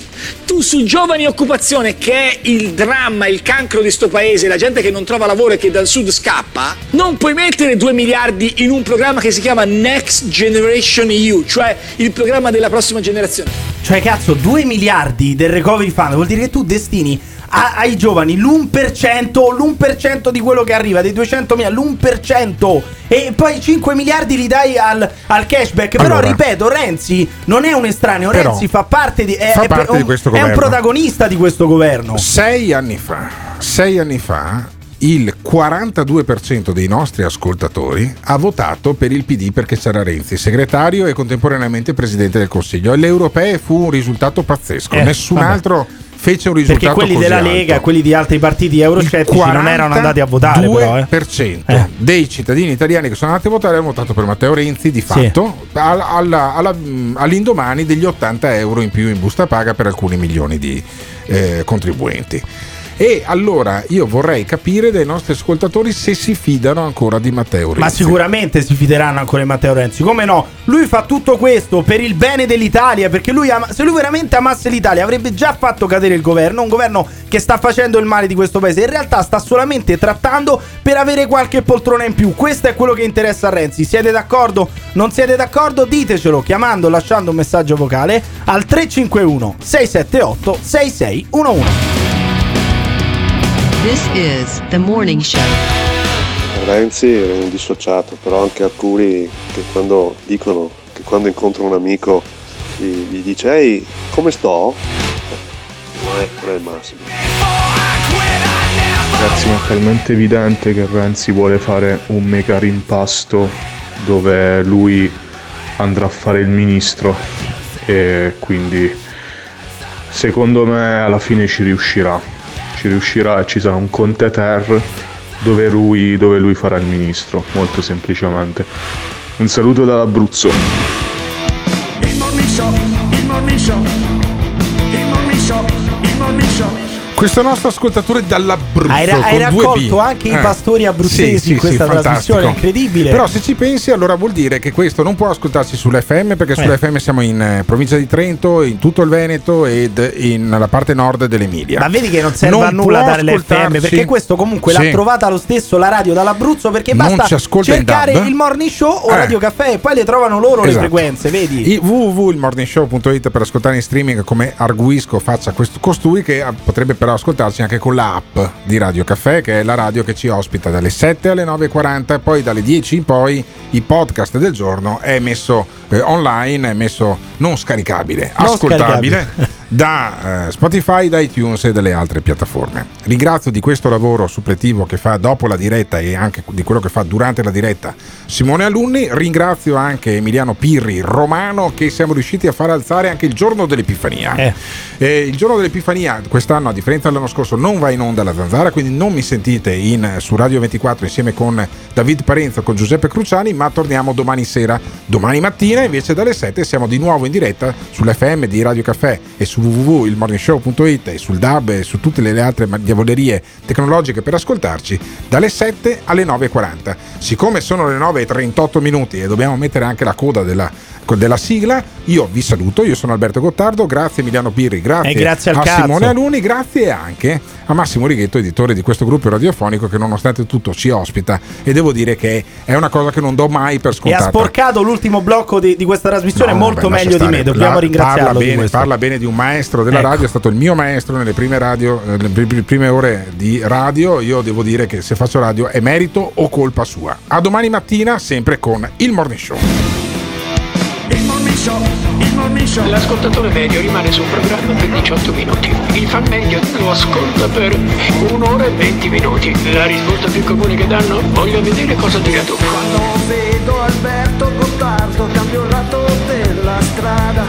Tu su giovani occupazione, che è il dramma, il cancro di sto paese, la gente che non trova lavoro e che dal sud scappa, non puoi mettere 2 miliardi in un programma che si chiama Next Generation EU, cioè il programma della prossima generazione. Cioè, cazzo, 2 miliardi del recovery fund vuol dire che tu destini a- ai giovani l'1%, l'1% di quello che arriva, dei 200 mila, l'1%. E poi 5 miliardi li dai al, al cashback. Però, Allora. ripeto, Renzi non è un estraneo. Però, Renzi fa parte di. È, fa è- parte è di un- questo È un governo. protagonista di questo governo. Sei anni fa, sei anni fa, il 42% dei nostri ascoltatori ha votato per il PD perché c'era Renzi, segretario e contemporaneamente presidente del Consiglio. Alle europee fu un risultato pazzesco, Eh, nessun vabbè. altro fece un risultato Perché quelli della alto. Lega, quelli di altri partiti euroscettici non erano andati a votare, però. Eh. 2% dei cittadini italiani che sono andati a votare hanno votato per Matteo Renzi di fatto al- alla- alla- mh, all'indomani degli 80 euro in più in busta paga per alcuni milioni di eh, contribuenti. E allora io vorrei capire dai nostri ascoltatori se si fidano ancora di Matteo Renzi. Ma sicuramente si fideranno ancora di Matteo Renzi. Come no? Lui fa tutto questo per il bene dell'Italia. Perché lui ama- se lui veramente amasse l'Italia, avrebbe già fatto cadere il governo. Un governo che sta facendo il male di questo paese. In realtà sta solamente trattando per avere qualche poltrona in più. Questo è quello che interessa a Renzi. Siete d'accordo? Non siete d'accordo? Ditecelo chiamando lasciando un messaggio vocale al 351 678 6611. This is the morning show. Renzi è un dissociato, però anche alcuni che quando dicono che quando incontra un amico gli, gli dice ehi come sto? Non è, non è il massimo. Ragazzi, ma è talmente evidente che Renzi vuole fare un mega rimpasto dove lui andrà a fare il ministro e quindi secondo me alla fine ci riuscirà. Ci riuscirà ci sarà un Conte Ter dove lui, dove lui farà il ministro, molto semplicemente. Un saluto dall'Abruzzo. Il morning show, il morning Questo nostro ascoltatore dall'Abruzzo Hai, ra- hai raccolto anche i Eh. pastori abruzzesi Sì, in questa sì, trasmissione, fantastico. incredibile. Però se ci pensi allora vuol dire che questo non può ascoltarsi sull'FM perché Eh. sull'FM siamo in eh, provincia di Trento, in tutto il Veneto ed in la parte nord dell'Emilia. Ma vedi che non serve Non a nulla dare l'FM perché questo comunque Sì. l'ha trovata lo stesso la radio dall'Abruzzo perché Non basta cercare il morning show o Eh. Radio Caffè e poi le trovano loro le Esatto. frequenze, vedi? I www.ilmorningshow.it per ascoltare in streaming come arguisco faccia questo costui che ah, potrebbe però ascoltarci anche con l'app di Radio Caffè che è la radio che ci ospita dalle 7 alle 9.40 poi dalle 10 in poi i podcast del giorno è messo eh, online è messo non scaricabile Non ascoltabile da eh, Spotify, da iTunes e dalle altre piattaforme. Ringrazio di questo lavoro suppletivo che fa dopo la diretta e anche di quello che fa durante la diretta Simone Alunni. Ringrazio anche Emiliano Pirri, romano, che siamo riusciti a far alzare anche il giorno dell'Epifania. Eh, il giorno dell'Epifania quest'anno, a differenza dell'anno scorso, non va in onda la zanzara, quindi non mi sentite in- su Radio 24 insieme con David Parenzo, con Giuseppe Cruciani, ma torniamo domani sera. Domani mattina invece dalle 7 siamo di nuovo in diretta sull'FM di Radio Caffè e su www.ilmorningshow.it e sul DAB e su tutte le altre diavolerie tecnologiche per ascoltarci dalle 7 alle 9.40. Siccome sono le 9.38 minuti e dobbiamo mettere anche la coda della, della sigla, io vi saluto, io sono Alberto Gottardo, grazie Emiliano Pirri, grazie, grazie al a cazzo. Simone Aluni, grazie anche a Massimo Righetto, editore di questo gruppo radiofonico che nonostante tutto ci ospita e devo dire che è una cosa che non do mai per E ha scontata. sporcato l'ultimo blocco di, di questa trasmissione No, molto vabbè, meglio di me, dobbiamo La- ringraziarlo Parla bene, parla bene di un maestro della Ecco. radio, è stato il mio maestro nelle prime, radio, eh, nelle pri- prime ore di radio. Io devo dire che se faccio radio è merito o colpa sua. A domani mattina, sempre con il morning show. Show, il morning show. L'ascoltatore medio rimane sul programma per 18 minuti. Il fan medio lo ascolta per un'ora e 20 minuti. La risposta più comune che danno? Voglio vedere cosa dirà tu. Quando vedo Alberto Gottardo cambio il lato della strada.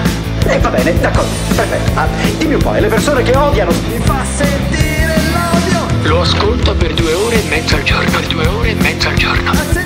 E va bene, d'accordo, perfetto. Ah, dimmi un po', e le persone che odiano? Mi fa sentire l'odio. Lo ascolta per due ore e mezza al giorno. Per due ore e mezza al giorno.